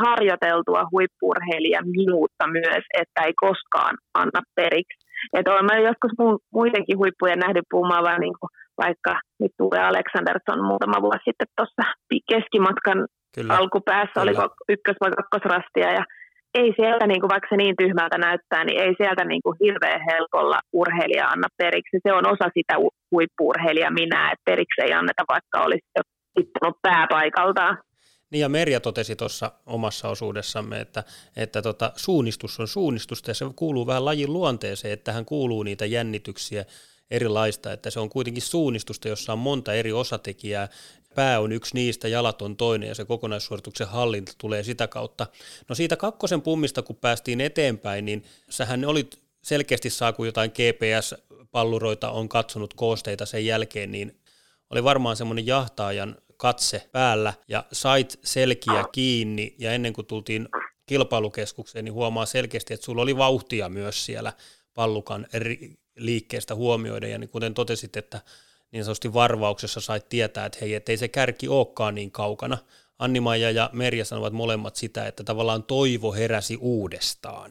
harjoiteltua huippurheilijan minuutta myös, että ei koskaan anna periksi. Että olen mä joskus muidenkin huippujen nähnyt puhumaan niin kuin vaikka nyt tulee Alexanderson muutama vuosi sitten tuossa keskimatkan Kyllä. alkupäässä, Kyllä. oliko ykkös- vai kakkosrastia, ja ei sieltä, niin kuin, vaikka se niin tyhmältä näyttää, niin ei sieltä niin kuin, hirveän helpolla urheilija anna periksi. Se on osa sitä huippuurheilija minä, että periksi ei anneta, vaikka olisi jo tippunut pääpaikaltaan. Niin ja Merja totesi tuossa omassa osuudessamme, että, että tota, suunnistus on suunnistusta ja se kuuluu vähän lajin luonteeseen, että tähän kuuluu niitä jännityksiä erilaista, että se on kuitenkin suunnistusta, jossa on monta eri osatekijää. Pää on yksi niistä, jalat on toinen ja se kokonaissuorituksen hallinta tulee sitä kautta. No siitä kakkosen pummista, kun päästiin eteenpäin, niin sähän olit selkeästi saa, kun jotain GPS-palluroita on katsonut koosteita sen jälkeen, niin oli varmaan semmoinen jahtaajan katse päällä ja sait selkiä kiinni ja ennen kuin tultiin kilpailukeskukseen, niin huomaa selkeästi, että sulla oli vauhtia myös siellä pallukan liikkeestä huomioida, ja niin kuten totesit, että niin sanotusti varvauksessa sait tietää, että hei, ettei se kärki olekaan niin kaukana. Anni-Maija ja Merja sanovat molemmat sitä, että tavallaan toivo heräsi uudestaan.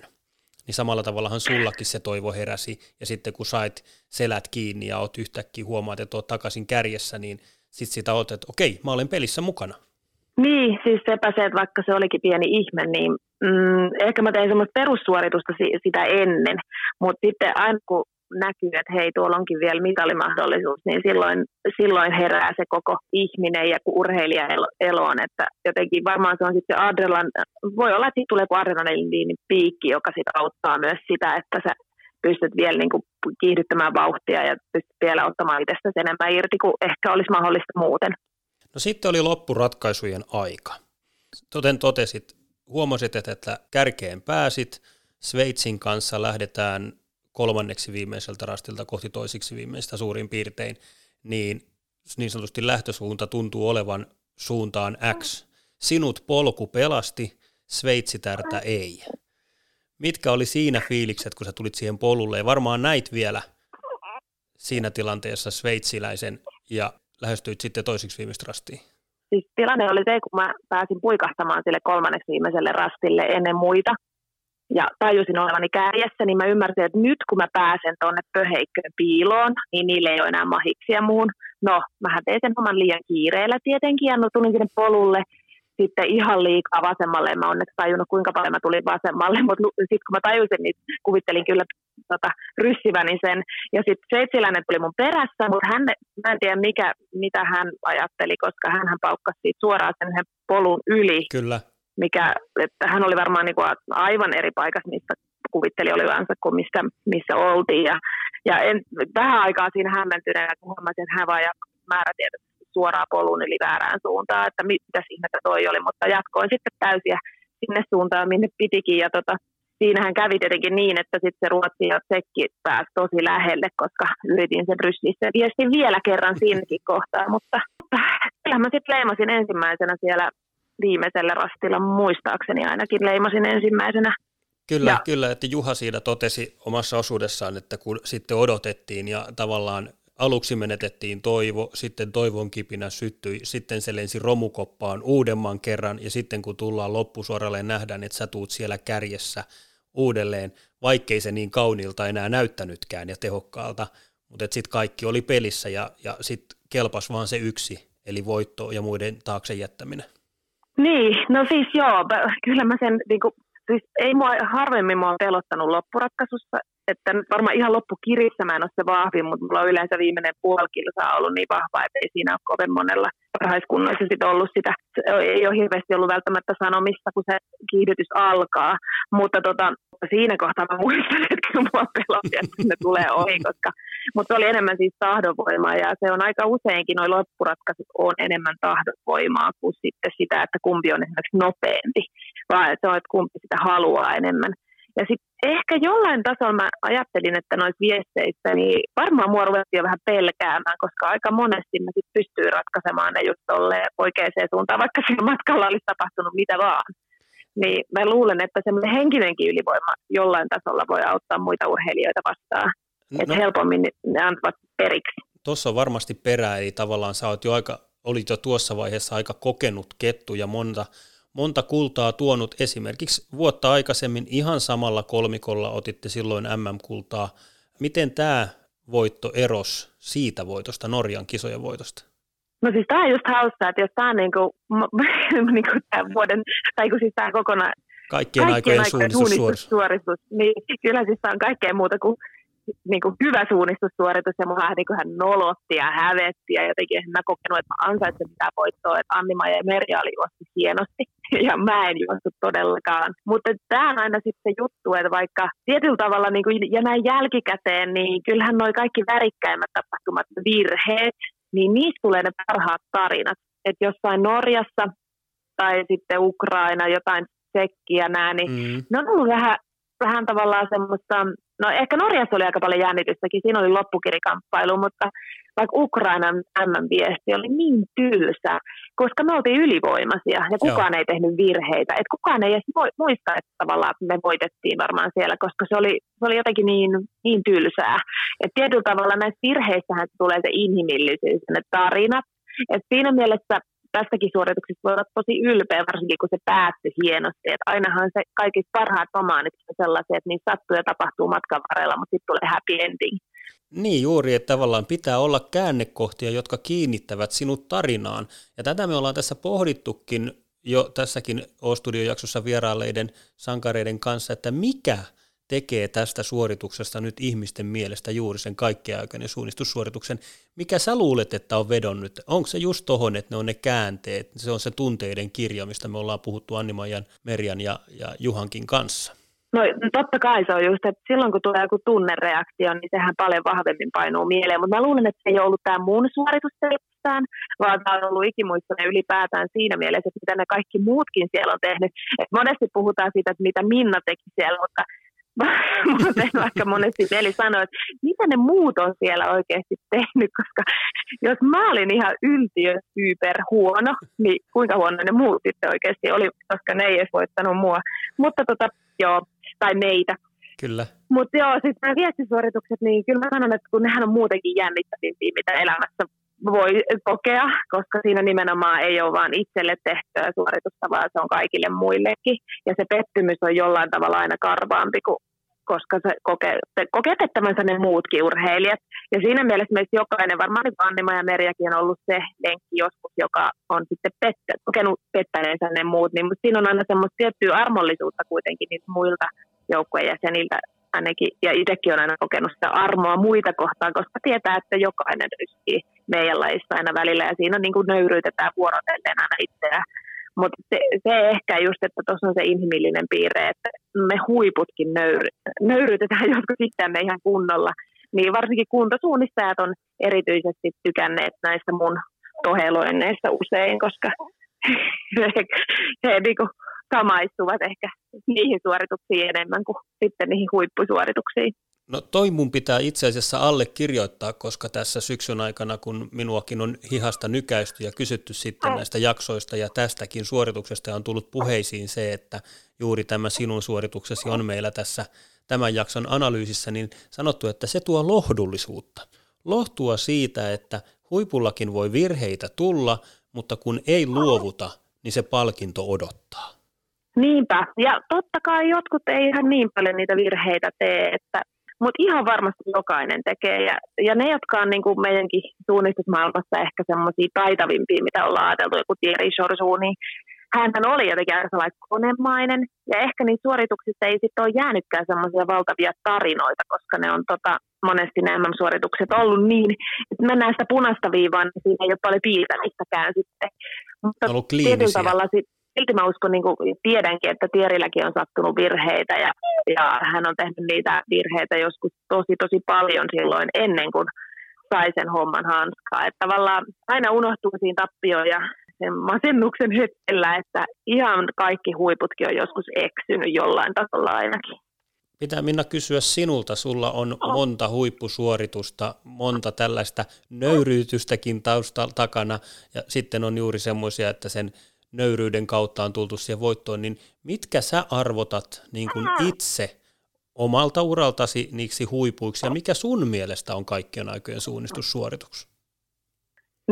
Niin samalla tavallahan sullakin se toivo heräsi, ja sitten kun sait selät kiinni ja oot yhtäkkiä huomaat, että oot takaisin kärjessä, niin sitten sitä oot, että okei, mä olen pelissä mukana. Niin, siis sepä se, että vaikka se olikin pieni ihme, niin mm, ehkä mä tein semmoista perussuoritusta sitä ennen, mutta sitten aina kun näkyy, että hei, tuolla onkin vielä mitalimahdollisuus, niin silloin, silloin herää se koko ihminen ja urheilija eloon, että jotenkin varmaan se on sitten adrelan, voi olla, että siitä tulee kuin adrenaliinin piikki, joka sitten auttaa myös sitä, että sä pystyt vielä niin kuin kiihdyttämään vauhtia ja pystyt vielä ottamaan itsestäsi enemmän irti kuin ehkä olisi mahdollista muuten. No sitten oli loppuratkaisujen aika. Toten totesit, huomasit, että kärkeen pääsit, Sveitsin kanssa lähdetään kolmanneksi viimeiseltä rastilta kohti toisiksi viimeistä suurin piirtein, niin niin sanotusti lähtösuunta tuntuu olevan suuntaan X. Sinut polku pelasti, Sveitsitärtä ei. Mitkä oli siinä fiilikset, kun sä tulit siihen polulle? Ja varmaan näit vielä siinä tilanteessa sveitsiläisen ja lähestyit sitten toisiksi viimeistä rastiin. Siis tilanne oli se, kun mä pääsin puikahtamaan sille kolmanneksi viimeiselle rastille ennen muita, ja tajusin olevani kärjessä, niin mä ymmärsin, että nyt kun mä pääsen tuonne pöheikköön piiloon, niin niille ei ole enää mahiksia muun. No, mähän tein sen oman liian kiireellä tietenkin, ja no, tulin sinne polulle sitten ihan liikaa vasemmalle. Mä onneksi tajunnut, kuinka paljon mä tulin vasemmalle, mutta sitten kun mä tajusin, niin kuvittelin kyllä tota, ryssiväni sen. Ja sitten sveitsiläinen tuli mun perässä, mutta hän, mä en tiedä mikä, mitä hän ajatteli, koska hän paukkasi suoraan sen polun yli. Kyllä mikä, että hän oli varmaan niin kuin aivan eri paikassa, mistä kuvitteli olivansa kuin missä, missä oltiin. Ja, ja en, vähän aikaa siinä hämmentyneenä, kun huomasin, että hän vaan määrätietoisesti suoraan polun yli väärään suuntaan, että mitä ihmettä toi oli, mutta jatkoin sitten täysiä sinne suuntaan, minne pitikin. Ja tota, siinähän kävi tietenkin niin, että sitten se Ruotsi ja Tsekki pääsi tosi lähelle, koska yritin sen ryssissä viestin vielä kerran siinäkin kohtaa, mutta kyllä mä sitten leimasin ensimmäisenä siellä viimeisellä rastilla muistaakseni ainakin leimasin ensimmäisenä. Kyllä, ja, kyllä, että Juha siinä totesi omassa osuudessaan, että kun sitten odotettiin ja tavallaan aluksi menetettiin toivo, sitten toivon kipinä syttyi, sitten se lensi romukoppaan uudemman kerran ja sitten kun tullaan loppusuoralle nähdään, että sä tuut siellä kärjessä uudelleen, vaikkei se niin kauniilta enää näyttänytkään ja tehokkaalta, mutta sitten kaikki oli pelissä ja, ja sitten kelpas vaan se yksi, eli voitto ja muiden taakse jättäminen. Niin, no siis joo, kyllä mä sen, niin kuin, siis ei mua harvemmin mua pelottanut loppuratkaisussa, että nyt varmaan ihan loppukirissä mä en ole se vahvin, mutta mulla on yleensä viimeinen puoli kilsaa ollut niin vahva, että ei siinä ole kovin monella parhaiskunnoissa sit ollut sitä. Se ei ole hirveästi ollut välttämättä sanomista, kun se kiihdytys alkaa, mutta tota, siinä kohtaa mä muistan, että kyllä mua pelotti, että ne tulee ohi, koska, mutta oli enemmän siis tahdonvoimaa ja se on aika useinkin, noin loppuratkaisut on enemmän tahdonvoimaa kuin sitten sitä, että kumpi on esimerkiksi nopeampi, vaan se on, että kumpi sitä haluaa enemmän. Ja sitten ehkä jollain tasolla mä ajattelin, että noissa viesteissä, niin varmaan mua ruvettiin jo vähän pelkäämään, koska aika monesti mä sit pystyy ratkaisemaan ne just oikeaan suuntaan, vaikka siinä matkalla olisi tapahtunut mitä vaan. Niin mä luulen, että semmoinen henkinenkin ylivoima jollain tasolla voi auttaa muita urheilijoita vastaan. No, että helpommin ne antavat periksi. Tuossa on varmasti perää, eli tavallaan sä oot jo aika, olit jo tuossa vaiheessa aika kokenut kettu ja monta monta kultaa tuonut. Esimerkiksi vuotta aikaisemmin ihan samalla kolmikolla otitte silloin MM-kultaa. Miten tämä voitto eros siitä voitosta, Norjan kisojen voitosta? No siis tämä on just hauska, että jos tämä niinku, niinku tämän vuoden, tai kun siis tämä kokonaan Kaikkien, kaikkien aikojen suunnistussuoritus. Niin kyllä siis tämä on kaikkea muuta kuin niin kuin hyvä suunnistussuoritus ja mua niin kuin hän nolotti ja hävetti ja jotenkin en mä kokenut, että mä ansaitsen mitään voittoa, että Anni ja Merja oli juossut hienosti ja mä en juossut todellakaan. Mutta tämä on aina sitten se juttu, että vaikka tietyllä tavalla niin kuin, ja näin jälkikäteen, niin kyllähän noi kaikki värikkäimmät tapahtumat, virheet, niin niistä tulee ne parhaat tarinat. Että jossain Norjassa tai sitten Ukraina, jotain sekkiä nää, niin mm. ne on ollut vähän, vähän tavallaan semmoista No ehkä Norjassa oli aika paljon jännitystäkin, siinä oli loppukirikamppailu, mutta vaikka Ukrainan MM-viesti oli niin tylsä, koska me oltiin ylivoimaisia ja kukaan Joo. ei tehnyt virheitä. Et kukaan ei edes muista, että tavallaan me voitettiin varmaan siellä, koska se oli, se oli jotenkin niin, niin tylsää. Et tietyllä tavalla näistä virheissähän tulee se inhimillisyys, ne tarinat. Et siinä mielessä tästäkin suorituksesta voi olla tosi ylpeä, varsinkin kun se päättyi hienosti. Et ainahan se kaikista parhaat romaanit on sellaisia, että niissä sattuu ja tapahtuu matkan varrella, mutta sitten tulee happy ending. Niin juuri, että tavallaan pitää olla käännekohtia, jotka kiinnittävät sinut tarinaan. Ja tätä me ollaan tässä pohdittukin jo tässäkin O-studio-jaksossa vierailleiden sankareiden kanssa, että mikä – tekee tästä suorituksesta nyt ihmisten mielestä juuri sen kaikkeaikainen suunnistussuorituksen. Mikä sä luulet, että on vedonnut? Onko se just tohon, että ne on ne käänteet, se on se tunteiden kirja, mistä me ollaan puhuttu Annimajan, Merjan ja, ja Juhankin kanssa? No totta kai se on just, että silloin kun tulee joku tunnereaktio, niin sehän paljon vahvemmin painuu mieleen. Mutta mä luulen, että se ei ollut tämä mun suoritus vaan tämä on ollut ikimuistoinen ylipäätään siinä mielessä, että mitä ne kaikki muutkin siellä on tehnyt. Et monesti puhutaan siitä, että mitä Minna teki siellä, mutta Aika monesti mieli sanoa, että mitä ne muut on siellä oikeasti tehnyt, koska jos mä olin ihan yltiö super huono, niin kuinka huono ne muut sitten oikeasti oli, koska ne ei edes voittanut mua. Mutta tota, joo, tai meitä. Kyllä. Mutta joo, sitten nämä viestisuoritukset, niin kyllä mä sanon, että kun nehän on muutenkin jännittävimpiä, mitä elämässä voi kokea, koska siinä nimenomaan ei ole vain itselle tehtyä suoritusta, vaan se on kaikille muillekin. Ja se pettymys on jollain tavalla aina karvaampi, kuin, koska se kokee, kokee pettämänsä ne muutkin urheilijat. Ja siinä mielessä meistä jokainen, varmaan niin Annima ja Merjakin on ollut se lenkki joskus, joka on sitten pettä, kokenut pettäneensä ne muut, niin mutta siinä on aina semmoista tiettyä armollisuutta kuitenkin niitä muilta joukkueen jäseniltä ainakin, ja itsekin on aina kokenut sitä armoa muita kohtaan, koska tietää, että jokainen ryskii meidän laissa aina välillä, ja siinä on niin kuin nöyryytetään vuorotellen aina itseään. Mutta se, se ehkä just, että tuossa on se inhimillinen piirre, että me huiputkin nöyry, nöyryytetään joskus itseämme ihan kunnolla. Niin varsinkin kuntosuunnistajat on erityisesti tykänneet näistä mun toheloinneista usein, koska he, he niinku samaistuvat ehkä niihin suorituksiin enemmän kuin sitten niihin huippusuorituksiin. No toi mun pitää itse asiassa allekirjoittaa, koska tässä syksyn aikana, kun minuakin on hihasta nykäisty ja kysytty sitten näistä jaksoista ja tästäkin suorituksesta on tullut puheisiin se, että juuri tämä sinun suorituksesi on meillä tässä tämän jakson analyysissä, niin sanottu, että se tuo lohdullisuutta. Lohtua siitä, että huipullakin voi virheitä tulla, mutta kun ei luovuta, niin se palkinto odottaa. Niinpä, ja totta kai jotkut ei ihan niin paljon niitä virheitä tee, että mutta ihan varmasti jokainen tekee. Ja, ja ne, jotka on niin kuin meidänkin suunnistusmaailmassa ehkä semmoisia taitavimpia, mitä ollaan ajateltu, joku Thierry Chorsu, niin hän oli jotenkin aika sellainen konemainen, ja ehkä niissä suorituksissa ei sitten ole jäänytkään semmoisia valtavia tarinoita, koska ne on tota, monesti nämä suoritukset ollut niin, että mennään sitä punaista viivaa, niin siinä ei ole paljon piirtämistäkään sitten. Mutta tietyllä tavalla sit, silti mä uskon, niin kuin tiedänkin, että Tierilläkin on sattunut virheitä ja, ja hän on tehnyt niitä virheitä joskus tosi tosi paljon silloin ennen kuin sai sen homman hanskaa. Että tavallaan aina unohtuu siinä tappio ja sen masennuksen hetkellä, että ihan kaikki huiputkin on joskus eksynyt jollain tasolla ainakin. Pitää Minna kysyä sinulta, sulla on monta huippusuoritusta, monta tällaista nöyryytystäkin taustalla takana, ja sitten on juuri semmoisia, että sen nöyryyden kautta on tultu siihen voittoon, niin mitkä sä arvotat niin kuin itse omalta uraltasi niiksi huipuiksi, ja mikä sun mielestä on kaikkien aikojen suunnistussuoritus?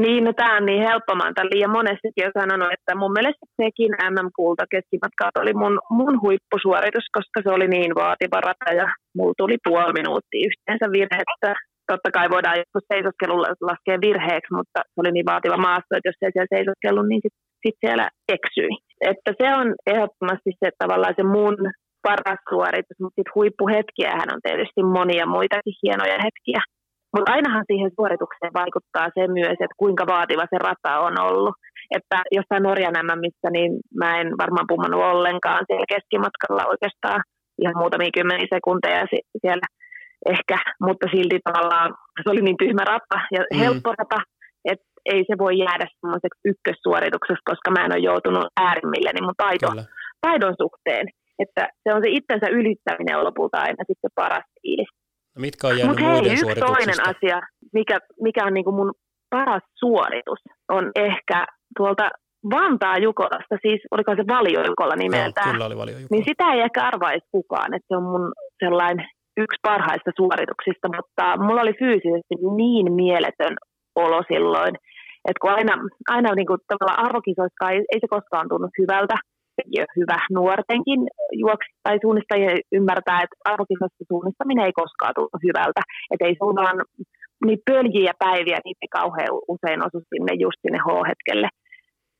Niin, no tämä on niin helppo. Mä oon liian monestikin jo sanonut, että mun mielestä sekin MM-kulta keskimatkaa oli mun, mun huippusuoritus, koska se oli niin vaativa rata ja mulla tuli puoli minuuttia yhteensä virhettä. Totta kai voidaan joskus seisoskelulla laskea virheeksi, mutta se oli niin vaativa maasto, että jos ei siellä seisoskellut, niin sitten sit siellä eksyi. Että se on ehdottomasti se tavallaan se mun paras suoritus, mutta sitten huippuhetkiähän on tietysti monia muitakin hienoja hetkiä. Mutta ainahan siihen suoritukseen vaikuttaa se myös, että kuinka vaativa se rata on ollut. Että jossain Norjan missä niin mä en varmaan pummannut ollenkaan siellä keskimatkalla oikeastaan ihan muutamia kymmeniä sekunteja siellä ehkä, mutta silti tavallaan se oli niin tyhmä rata ja mm. helppo rata, että ei se voi jäädä semmoiseksi ykkössuoritukseksi, koska mä en ole joutunut äärimmilleni mun taito, taidon suhteen. Että se on se itsensä ylittäminen on lopulta aina sitten paras fiilis. No mitkä on jäänyt Mut hei, yksi toinen asia, mikä, mikä on niinku mun paras suoritus, on ehkä tuolta Vantaa Jukolasta, siis oliko se Valiojukola nimeltään. Joo, kyllä oli Valiojukola. Niin sitä ei ehkä arvaisi kukaan, että se on mun sellainen yksi parhaista suorituksista, mutta mulla oli fyysisesti niin mieletön olo silloin, että kun aina, aina niin kuin tavallaan arvokisoissa ei, ei se koskaan tunnu hyvältä, hyvä nuortenkin juoksi tai suunnistajien ymmärtää, että arvokisossa suunnistaminen ei koskaan tule hyvältä. Että ei suunnan niin pöljiä päiviä, niitä ei kauhean usein osu sinne just sinne H-hetkelle.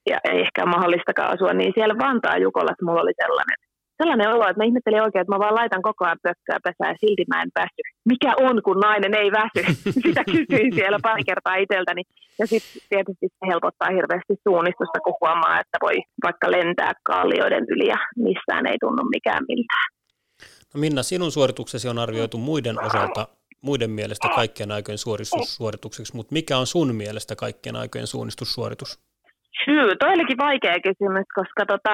Ja ei ehkä mahdollistakaan asua, niin siellä Vantaa Jukolassa mulla oli sellainen sellainen olo, että mä ihmettelin oikein, että mä vaan laitan koko ajan pökköä pesään ja silti mä en väsy. Mikä on, kun nainen ei väsy? Sitä kysyin siellä pari kertaa itseltäni. Ja sitten tietysti se helpottaa hirveästi suunnistusta, kun huomaa, että voi vaikka lentää kallioiden yli ja missään ei tunnu mikään miltään. No Minna, sinun suorituksesi on arvioitu muiden osalta muiden mielestä kaikkien aikojen suoritussuoritukseksi, mutta mikä on sun mielestä kaikkien aikojen suunnistussuoritus? Syy, toi olikin vaikea kysymys, koska tota,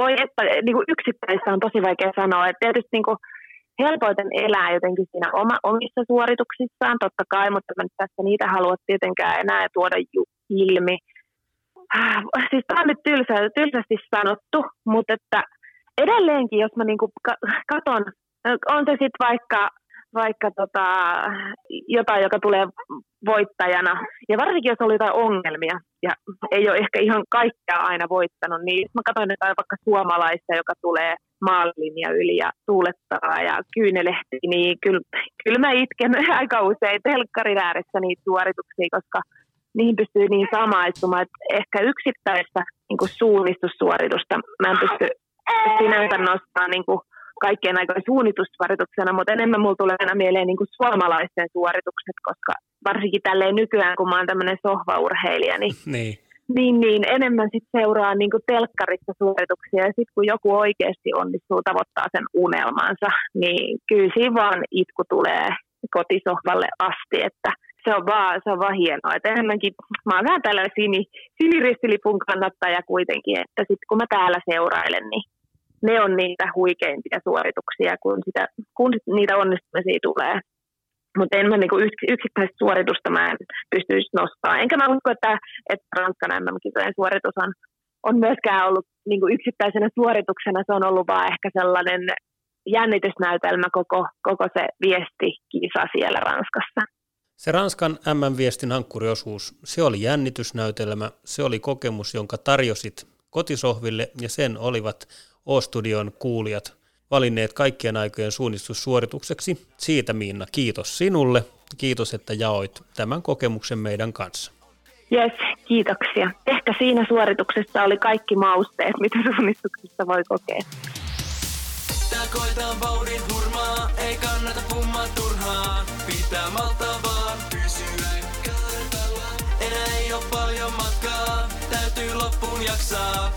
voi että niin kuin yksittäistä on tosi vaikea sanoa. Että tietysti niin kuin helpoiten elää jotenkin siinä oma, omissa suorituksissaan, totta kai, mutta mä nyt tässä niitä halua tietenkään enää tuoda ilmi. Ah, siis tämä on nyt tylsä, tylsästi sanottu, mutta että edelleenkin, jos mä niin kuin katon, on se sitten vaikka vaikka tota, jotain, joka tulee voittajana. Ja varsinkin, jos oli jotain ongelmia ja ei ole ehkä ihan kaikkea aina voittanut, niin mä katsoin jotain vaikka suomalaista, joka tulee maalinja yli ja tuulettaa ja kyynelehti, niin kyllä, kyllä mä itken aika usein telkkarin ääressä niitä suorituksia, koska niihin pystyy niin samaistumaan, että ehkä yksittäistä niin suunnistussuoritusta mä en pysty sinänsä nostaa niin kuin kaikkien aikojen suunnitussuorituksena, mutta enemmän mulla tulee aina mieleen niin kuin suomalaisten suoritukset, koska varsinkin tälleen nykyään, kun mä oon tämmöinen sohvaurheilija, niin, niin. niin, niin enemmän sit seuraa niin kuin telkkarissa suorituksia, ja sitten kun joku oikeasti onnistuu tavoittaa sen unelmansa, niin kyllä siinä vaan itku tulee kotisohvalle asti, että se on vaan, se on vaan hienoa. Että enemmänkin, mä oon vähän tällainen sini, siniristilipun kannattaja kuitenkin, että sitten kun mä täällä seurailen, niin ne on niitä huikeimpia suorituksia, kun, sitä, kun niitä onnistumisia tulee. Mutta en mä niinku yksittäistä suoritusta mä en pystyisi nostaa. Enkä mä usko, että, että Ranskan MM-kisojen suoritus on, on myöskään ollut niinku yksittäisenä suorituksena. Se on ollut vaan ehkä sellainen jännitysnäytelmä koko, koko se viestikisa siellä Ranskassa. Se Ranskan MM-viestin hankkuriosuus, se oli jännitysnäytelmä, se oli kokemus, jonka tarjosit kotisohville ja sen olivat O-studion kuulijat valinneet kaikkien aikojen suunnistussuoritukseksi. Siitä Miina, kiitos sinulle. Kiitos, että jaoit tämän kokemuksen meidän kanssa. Yes, Kiitoksia. Ehkä siinä suorituksessa oli kaikki mausteet, mitä suunnistuksessa voi kokea. Tää koetaan vauhdin hurmaa, ei kannata pummaa turhaan. Pitää maltaa vaan pysyä kartalla. Enää ei oo paljon matkaa, täytyy loppuun jaksaa.